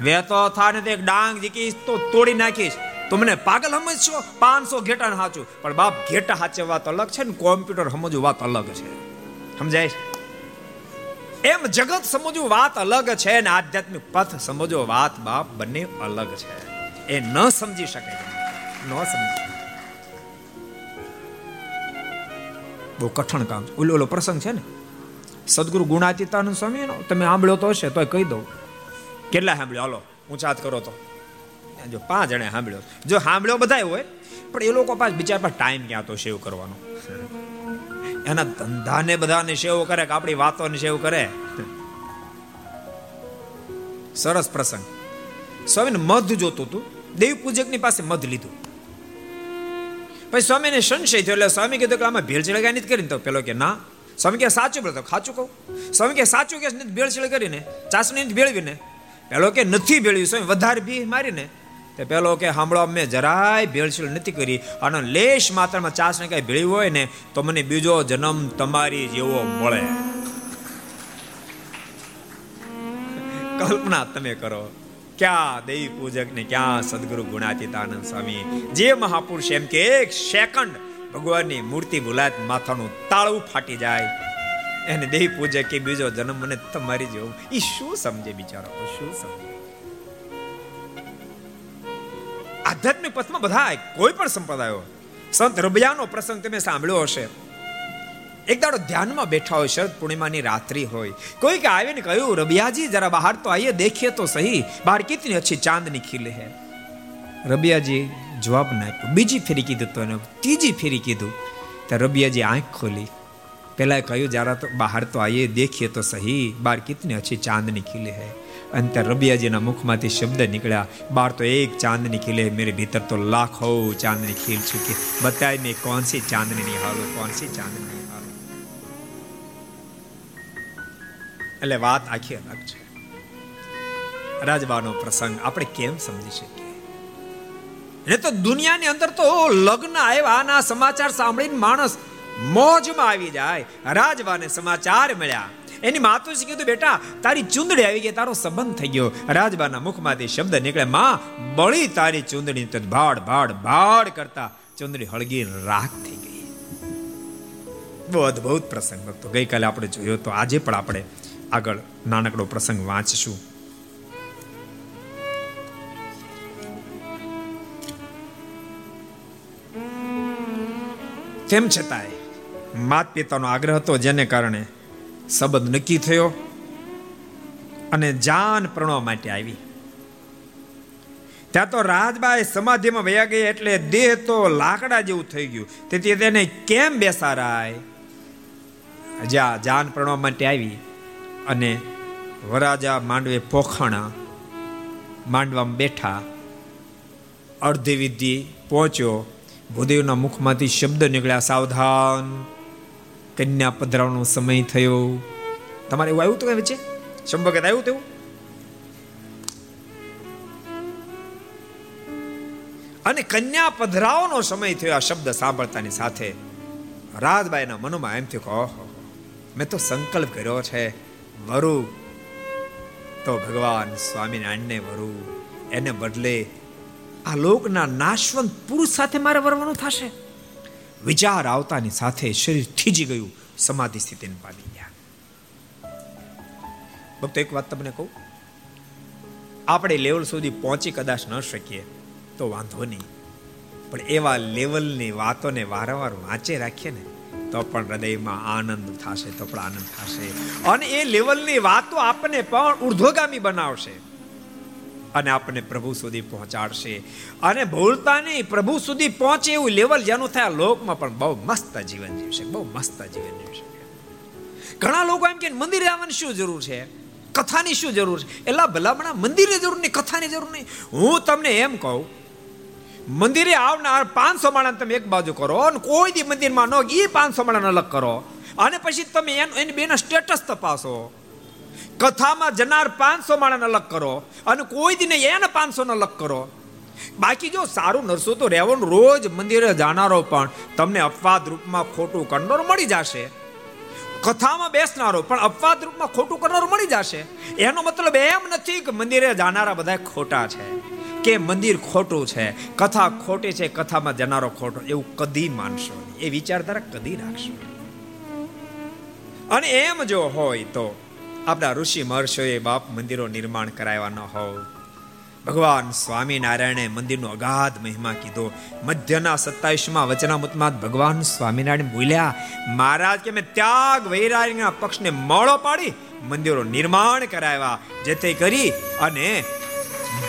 વેતો થા ને એક ડાંગ જીકીશ તો તોડી નાખીશ. તો મને પાગલ સમજશો? પાંચસો ઘેટા સાચું પણ બાપ, ઘેટા સાચે વાત અલગ છે ને કોમ્પ્યુટર સમજવું વાત અલગ છે. સમજાય એમ જગત સમજવું વાત અલગ છે ને આધ્યાત્મિક પથ સમજવો વાત બાપ બંને અલગ છે. એ ન સમજી શકે. ન સમજી બહુ કઠણ કામ ઓલો ઓલો પ્રસંગ છે ને? સદગુરુ ગુણાતીતાનંદ સ્વામી તમે સાંભળ્યો તો હશે તો કહી દઉં. કેટલા સાંભળ્યો? હાલો ઊંચાત કરો તો. જો પાંચ જણે સાંભળ્યો. જો સાંભળ્યો બધા હોય, પણ એ લોકો પાસ બિચાર પાસે ટાઈમ ક્યાં તો સેવ કરવાનો? એના ધંધાને બધાને સેવ કરે કે આપણી વાતોને સેવ કરે? સરસ પ્રસંગ. સ્વામીને મધ જોતું હતું. દેવ પૂજકની પાસે મધ લીધું. પછી સ્વામીને સંશય થયો, એટલે સ્વામી કીધું કે આમાં ભેળ કઈ નથી કરીને તો પેલો કે ના. સ્વામી કે સાચું બોલતો ખાચું કહું. સ્વામી કે સાચું કે ભેળસેળ કરીને? ચાસણી ભેળવીને? પેલો કે, નથી ભેળવી સ્વામી વધારે ભી મારીને તે પેલો કે સાંભળો મેં જરાય ભેળસેળ નથી કરી. અને લેશ માત્રામાં ચાસણી કઈ ભેળવી હોય ને, તો મને બીજો જન્મ તમારી જેવો મળે. *laughs* કલ્પના તમે કરો, ક્યાં દેવી પૂજક ને ક્યાં સદગુરુ ગુણાતીતાનંદ સ્વામી? જે મહાપુરુષ એમ કે, એક સેકન્ડ ભગવાનની મૂર્તિ ભૂલાત, માથાનું તાળું ફાટી જાય. એને દેવી પૂજક કે બીજો જન્મ મને તમારી જેવું. એ શું સમજે બિચારો? શું સમજે? આધ્યાત્મિક પથમાં બધા કોઈ પણ સંપ્રદાયો, સંત રબિયાનો પ્રસંગ તમે સાંભળ્યો હશે. એક દાડો ધ્યાનમાં બેઠા હોય, શરદ પૂર્ણિમાની રાત્રિ હોય કોઈ કે આવીને કહ્યું, રબિયાજી, જરા બહાર તો આઈએ દેખીએ તો સહી, બહાર કિતની અચ્છી ચાંદની ખીલે હે. રબિયાજી જવાબ ના આપ્યો બીજી ફેરી કીધું તો એને, ત્રીજી ફેરી કીધું તો રબિયાજી આંખ ખોલી. પહેલાં કહ્યું, જરા તો બહાર તો આઈએ દેખીએ તો સહી, બહાર કિતની અચ્છી ચાંદની ખીલે હે. અને ત્યાં રબિયાજીના મુખમાંથી શબ્દ નીકળ્યા બહાર તો એક ચાંદની ખીલે મેરે ભીતર તો લાખો ચાંદની ખીલ ચૂકી बताए मैं कौन सी चांदनी निहालो कौन सी चांदनी निहालो એટલે વાત આખી અલગ છે રાજબાનો પ્રસંગ આપણે કેમ સમજી શકીએ ને તો દુનિયાની અંદર તો લગ્ન આવ્યા આના સમાચાર સાંભળીને માણસ મોજમાં આવી જાય રાજબાને સમાચાર મળ્યા એની માતુશ્રી કીધું બેટા, તારી ચુંદડી આવી ગઈ, તારો સંબંધ થઈ ગયો. રાજબાના મુખમાંથી શબ્દ નીકળે માં, બળી તારી ચુંદડી તો ભાડ ભાડ ભાડ કરતા ચુંદડી હળગી રાખ થઈ ગઈ. બહુ અદભુત પ્રસંગ હતો ગઈકાલે આપણે જોયો તો આજે પણ આપણે આગળ નાનકડો પ્રસંગ વાંચશું. તેમ છતાંય માત પિતાનો આગ્રહ હતો, જેને કારણે સંબંધ નક્કી થયો અને જાન પ્રણવા માટે આવી. ત્યાં તો રાજબાઈ સમાધિમાં વયા ગઈ એટલે દેહ તો લાકડા જેવું થઈ ગયું. તેથી તેને કેમ બેસારાય જ્યાં જાન પ્રણવા માટે આવી અને વરાજા માંડવે પોખાણા માંડવામાં બેઠા. વિધિ પહોંચ્યો. ભૂદેવના મુખમાંથી શબ્દ નીકળ્યા, સાવધાન કન્યા પધરાવવાનો સમય થયો. તમારે એવું આવ્યું હતું કઈ વચ્ચે? શંભગત આવ્યું તેવું અને કન્યા પધરાવનો સમય થયો આ શબ્દ સાંભળતાની સાથે. રાજબાઈના મનમાં એમ થયું ઓહો, મેં તો સંકલ્પ કર્યો છે, વરુ. તો ભગવાન સ્વામિનારાયણને વરુ, એને બદલે આ લોકના નાશવંત પુરુષ સાથે મારે વરવાનું થશે? વિચાર આવતાની સાથે શરીર થીજી ગયું, સમાધિ સ્થિતિને પામી ગયા. ભક્તો, એક વાત તમને કહું? આપણે લેવલ સુધી પહોંચી કદાચ ન શકીએ, તો વાંધો નહીં. પણ એવા લેવલની વાતોને વારંવાર વાંચે રાખીએ ને, તો પણ હૃદયમાં આનંદ થશે, તો પણ આનંદ થશે. અને એ લેવલની વાતો આપણને પણ ઉર્ધ્વગામી બનાવશે. અને આપણને પ્રભુ સુધી પહોંચાડશે. અને ભૂલતા નહીં પ્રભુ સુધી પહોંચે એવું લેવલ જેનું થાય લોકમાં પણ બહુ મસ્ત જીવન જીવશે, બહુ મસ્ત જીવન જીવશે. ઘણા લોકો એમ કે મંદિરે આવવાની શું જરૂર છે? કથાની શું જરૂર છે? એટલા ભલામણા મંદિરની જરૂર નહીં, કથાની જરૂર નહીં. હું તમને એમ કહું, મંદિરે આવનાર પાંચસો માણસ તમે એક બાજુ કરો અને કોઈ દી મંદિરમાં ન એ પાંચસો માણસ અલગ કરો. અને પછી તમે એની બેના સ્ટેટસ તપાસો. કથામાં જનાર પાંચસો માણસ અલગ કરો અને કોઈ દિને એને પાંચસો ને અલગ કરો. બાકી જો સારું નરસો તો રહેવાનું રોજ મંદિરે જાનારો પણ તમને અપવાદ રૂપમાં ખોટું કરનારો મળી જશે. કથામાં બેસનારો પણ અપવાદ રૂપમાં ખોટું કરનારો મળી જશે. એનો મતલબ એમ નથી કે મંદિરે જાનારા બધા ખોટા છે, કે મંદિર ખોટું છે, કથા ખોટી છે, કથામાં જનારો ખોટો, એવું કદી માનશો એ વિચારધારા કદી રાખશો અને એમ જો હોય તો આપણા ઋષિ મહર્ષિઓએ બાપ મંદિરો નિર્માણ કરાવ્યા ન હોવ. ભગવાન સ્વામિનારાયણે મંદિરનો અગાધ મહિમા કીધો. મધ્યના સત્તાવીસમાં વચનામૃતમાં ભગવાન સ્વામિનારાયણ બોલ્યા, મહારાજ, કે મેં ત્યાગ વૈરાગ્યના પક્ષને મોળો પાડી મંદિરો નિર્માણ કરાવ્યા, જેથી કરી અને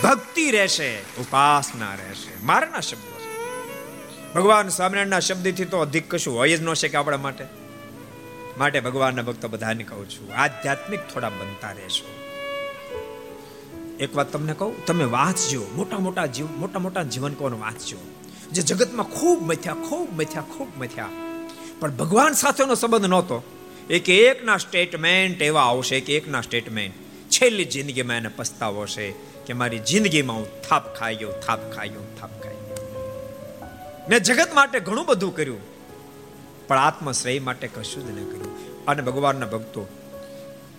ભક્તિ રહેશે, ઉપાસના રહેશે. મારાના શબ્દો ભગવાન સ્વામિનારાયણના શબ્દથી તો અધિક કશું હોય જ ન શકે આપણા માટે. માટે ભગવાનના ભક્તો બધાને કહું છું, આધ્યાત્મિક થોડા બનતા રહેશો. એક વાત તમને કહું, તમે વાંચજો મોટા મોટા જીવ, મોટા મોટા જીવન જીવનકોનો વાંચજો જે જગતમાં ખૂબ મથ્યા ખૂબ મથ્યા ખૂબ મથ્યા. પણ ભગવાન સાથેનો સંબંધ નહોતો. એક એકના સ્ટેટમેન્ટ એવા આવશે કે એકના સ્ટેટમેન્ટ. છેલ્લી જિંદગીમાં એને પસ્તાવો છે કે મારી જિંદગીમાં હું થાપ ખાઈ ગયો, થાપ ખાઈ ગયો, થાપ ખાઈ ગયો. મેં જગત માટે ઘણું બધું કર્યું. પણ આત્મશ્રેય માટે કશું જ ન કર્યું. અને ભગવાનના ભક્તો,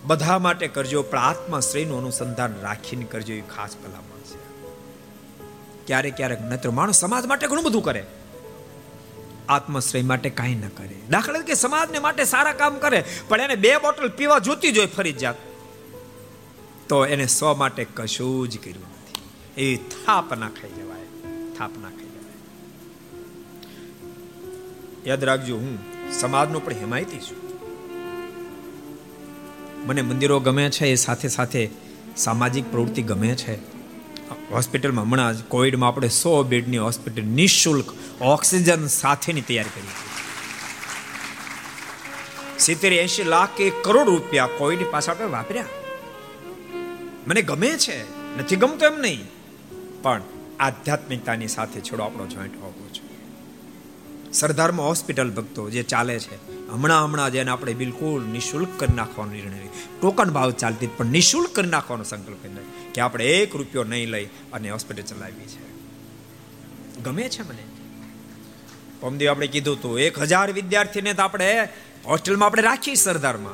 બધા માટે કરજો, પણ આત્મશ્રેયનું અનુસંધાન રાખીને કરજો એ ખાસ ભલામણ છે. ક્યારેક ક્યારેક નત્ર માણસ સમાજ માટે ઘણું બધું કરે. આત્મશ્રેય માટે કાંઈ ન કરે. દાખલા કે સમાજને માટે સારા કામ કરે, પણ એને બે બોટલ પીવા જોતી જોઈ ફરી જાત તો એને સ્વ માટે કશું જ કર્યું નથી. એ થાપ ના ખાઈ જવાય. થાપ ના ખાઈ યાદ રાખજો, હું સમાજનો પણ હિમાયતી છું. મને મંદિરો ગમે છે, એ સાથે સાથે સામાજિક પ્રવૃત્તિ ગમે છે. હોસ્પિટલમાં હમણાં જ કોવિડમાં આપણે સો બેડની હોસ્પિટલ નિઃશુલ્ક ઓક્સિજન સાથેની તૈયાર કરી સિત્તેર એસી લાખ કે કરોડ રૂપિયા કોવિડ પાછળ આપણે વાપર્યા. મને ગમે છે, નથી ગમતો એમ નહીં. પણ આધ્યાત્મિકતાની સાથે છોડો આપણો જોઈન્ટ હોવો સરદારમાં હોસ્પિટલ ભક્તો જે ચાલે છે, હમણાં હમણાં જેને આપણે બિલકુલ નિઃશુલ્ક કરી નાખવાનો નિર્ણય ટોકન ભાવ ચાલતી પણ નિઃશુલ્ક કરી નાખવાનો સંકલ્પ કરી કે આપણે એક રૂપિયો નહીં લઈ અને હોસ્પિટલ ચલાવી છે. ગમે છે મને? પમદેવ આપણે કીધું હતું એક હજાર વિદ્યાર્થીને તો આપણે હોસ્ટેલમાં આપણે રાખીએ સરદારમાં.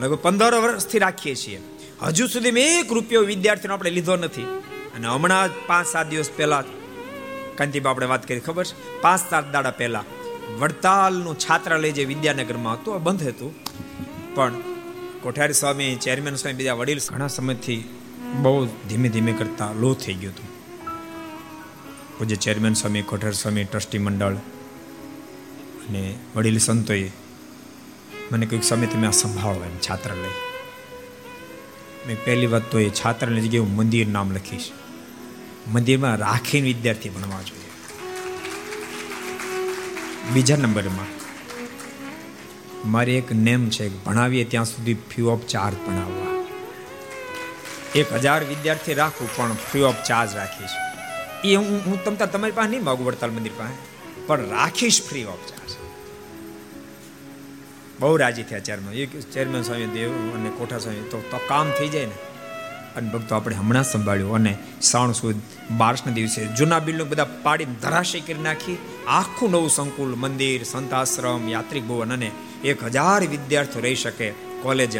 લગભગ પંદર વર્ષથી રાખીએ છીએ. હજુ સુધી મેં એક રૂપિયો વિદ્યાર્થીનો આપણે લીધો નથી. અને હમણાં પાંચ સાત દિવસ પહેલા કાંતિબા આપણે વાત કરી, ખબર છે? પાંચ સાત દાડા પહેલા વડતાલનું છાત્રાલય જે વિદ્યાનગરમાં હતું, આ બંધ હતું. પણ કોઠારી સ્વામી, ચેરમેન સ્વામી, બીજા વડીલ ઘણા સમયથી બહુ ધીમે ધીમે કરતા લો થઈ ગયું હતું. પૂજ્ય ચેરમેન સ્વામી, કોઠાર સ્વામી, ટ્રસ્ટી મંડળ અને વડીલ સંતોએ મને કોઈક સમય તમે આ સંભાળો એમ છાત્રાલય. મેં પહેલી વાત તો એ છાત્રાલય જગ્યાએ હું મંદિર નામ લખીશ. મંદિરમાં રાખીને વિદ્યાર્થી ભણવા જોઈએ. બીજા નંબરમાં મારી એક નેમ છે, ભણાવીએ ત્યાં સુધી ફ્રી ઓફ ચાર્જ ભણાવવા. એક હજાર વિદ્યાર્થી રાખું, પણ ફ્રી ઓફ ચાર્જ રાખીશ. એ હું હું તમતા તમારી પાસે નહીં માગું વડતાલ મંદિર પાસે, પણ રાખીશ ફ્રી ઓફ ચાર્જ બહુ રાજી થયા ચેરમેન ચેરમેન સ્વામી દેવ અને કોઠા સ્વામી તો કામ થઈ જાય ને. અને ભક્તો આપણે હમણાં સંભાળ્યું અને શ્રાવણ સુદ બારસના દિવસે જૂના બિલ્ડિંગ બધા પાડીને ધરાશય કરી નાખી, આખું નવું સંકુલ, મંદિર, સંતાશ્રમ, યાત્રિક ભવન અને એક હજાર વિદ્યાર્થીઓ રહી શકે કોલેજ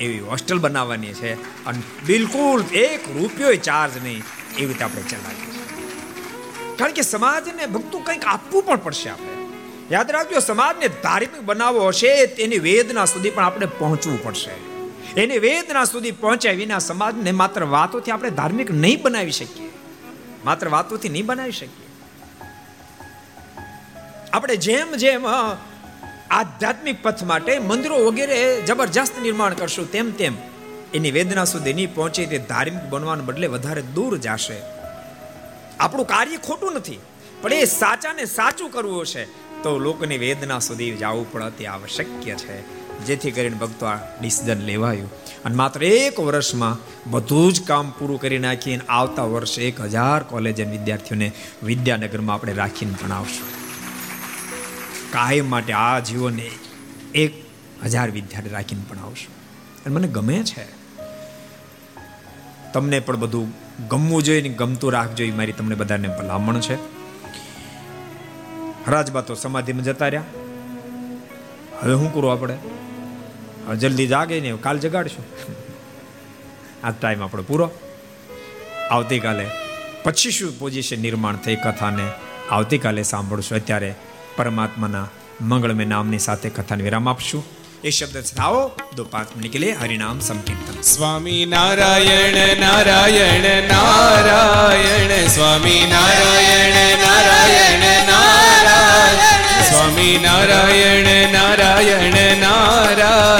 એવી હોસ્ટેલ બનાવવાની છે. અને બિલકુલ એક રૂપિયો ચાર્જ નહીં એવી રીતે આપણે ચલાવીએ કારણ કે સમાજને ભક્તો કંઈક આપવું પણ પડશે આપણે. યાદ રાખજો, સમાજને ધાર્મિક બનાવવો હશે તેની વેદના સુધી પણ આપણે પહોંચવું પડશે. એની વેદના સુધી પહોંચ્યા વિના સમાજને માત્ર વાતોથી આપણે ધાર્મિક નહીં બનાવી શકીએ. માત્ર વાતોથી નહીં બનાવી શકીએ. આપણે જેમ જેમ આધ્યાત્મિક પથ માટે મંદિરો વગેરે જબરજસ્ત નિર્માણ કરશું તેમ તેમ એની વેદના સુધી નહીં પહોંચે તે ધાર્મિક બનવાને બદલે વધારે દૂર જશે. આપણું કાર્ય ખોટું નથી, પણ એ સાચાને સાચું કરવું હશે તો લોકોની વેદના સુધી જવું પણ અતિ આવશ્યક છે. જેથી કરીને ભક્તો આ ડિસિઝન લેવાયું. અને માત્ર એક વર્ષમાં બધું જ કામ પૂરું કરી નાખીને આવતા વર્ષે એક હજાર કોલેજ વિદ્યાર્થીઓને વિદ્યાનગરમાં આપણે રાખીને ભણાવશું. કાયમ માટે આ જીવોને એક હજાર વિદ્યાર્થી રાખીને ભણાવશું. અને મને ગમે છે. તમને પણ બધું ગમવું જોઈએ ને ગમતું રાખજો એ મારી તમને બધાને ભલામણ છે. રાજબા તો સમાધિમાં જતા રહ્યા. હવે શું કરવું આપણે? જલ્દી જાગે ને કાલ જગાડશું. આ ટાઈમ આપણો પૂરો. આવતીકાલે પછી શું પોઝિશન નિર્માણ થઈ કથાને આવતીકાલે સાંભળશું. અત્યારે પરમાત્માના મંગળમય નામની સાથે કથાને વિરામ આપશું. એ શબ્દ સદાઓ દો પાંચ મિનિટ લે. હરિનામ સંકીર્તન. સ્વામી નારાયણ નારાયણ નારાયણ. સ્વામી નારાયણ નારાયણ નારાયણ. સ્વામી નારાયણ નારાયણ નારાયણ.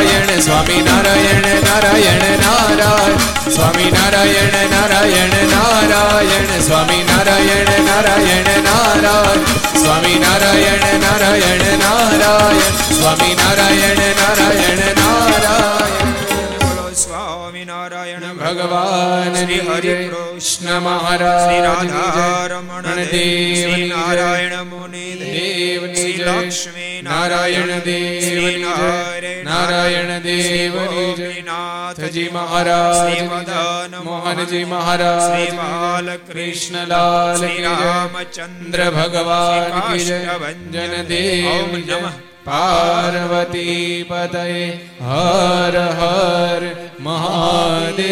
નારાયણ નારાયણ સ્વામી નારાયણ નારાયણ નારાયણ સ્વામી નારાયણ નારાયણ નારાયણ સ્વામી નારાયણ નારાયણ નારાયણ સ્વામી નારાયણ નારાયણ નારાયણ સ્વામી નારાયણ નારાયણ નારાયણ બોલો સ્વામિનારાયણ ભગવાન શ્રી હરિ કૃષ્ણ મહારાજ શ્રી રાધા રમણ દેવ નારાયણ મુનિ દેવ શ્રી લક્ષ્મી નારાયણ દેવ નારાયણ દેવ નાથજી મહારાજ મદન મોહનજી મહારાજ શ્રી બાલકૃષ્ણલાલ શ્રી રામચંદ્ર ભગવાન જન દેવ નમઃ પાર્વતી પદય હર હર મહાદેવ.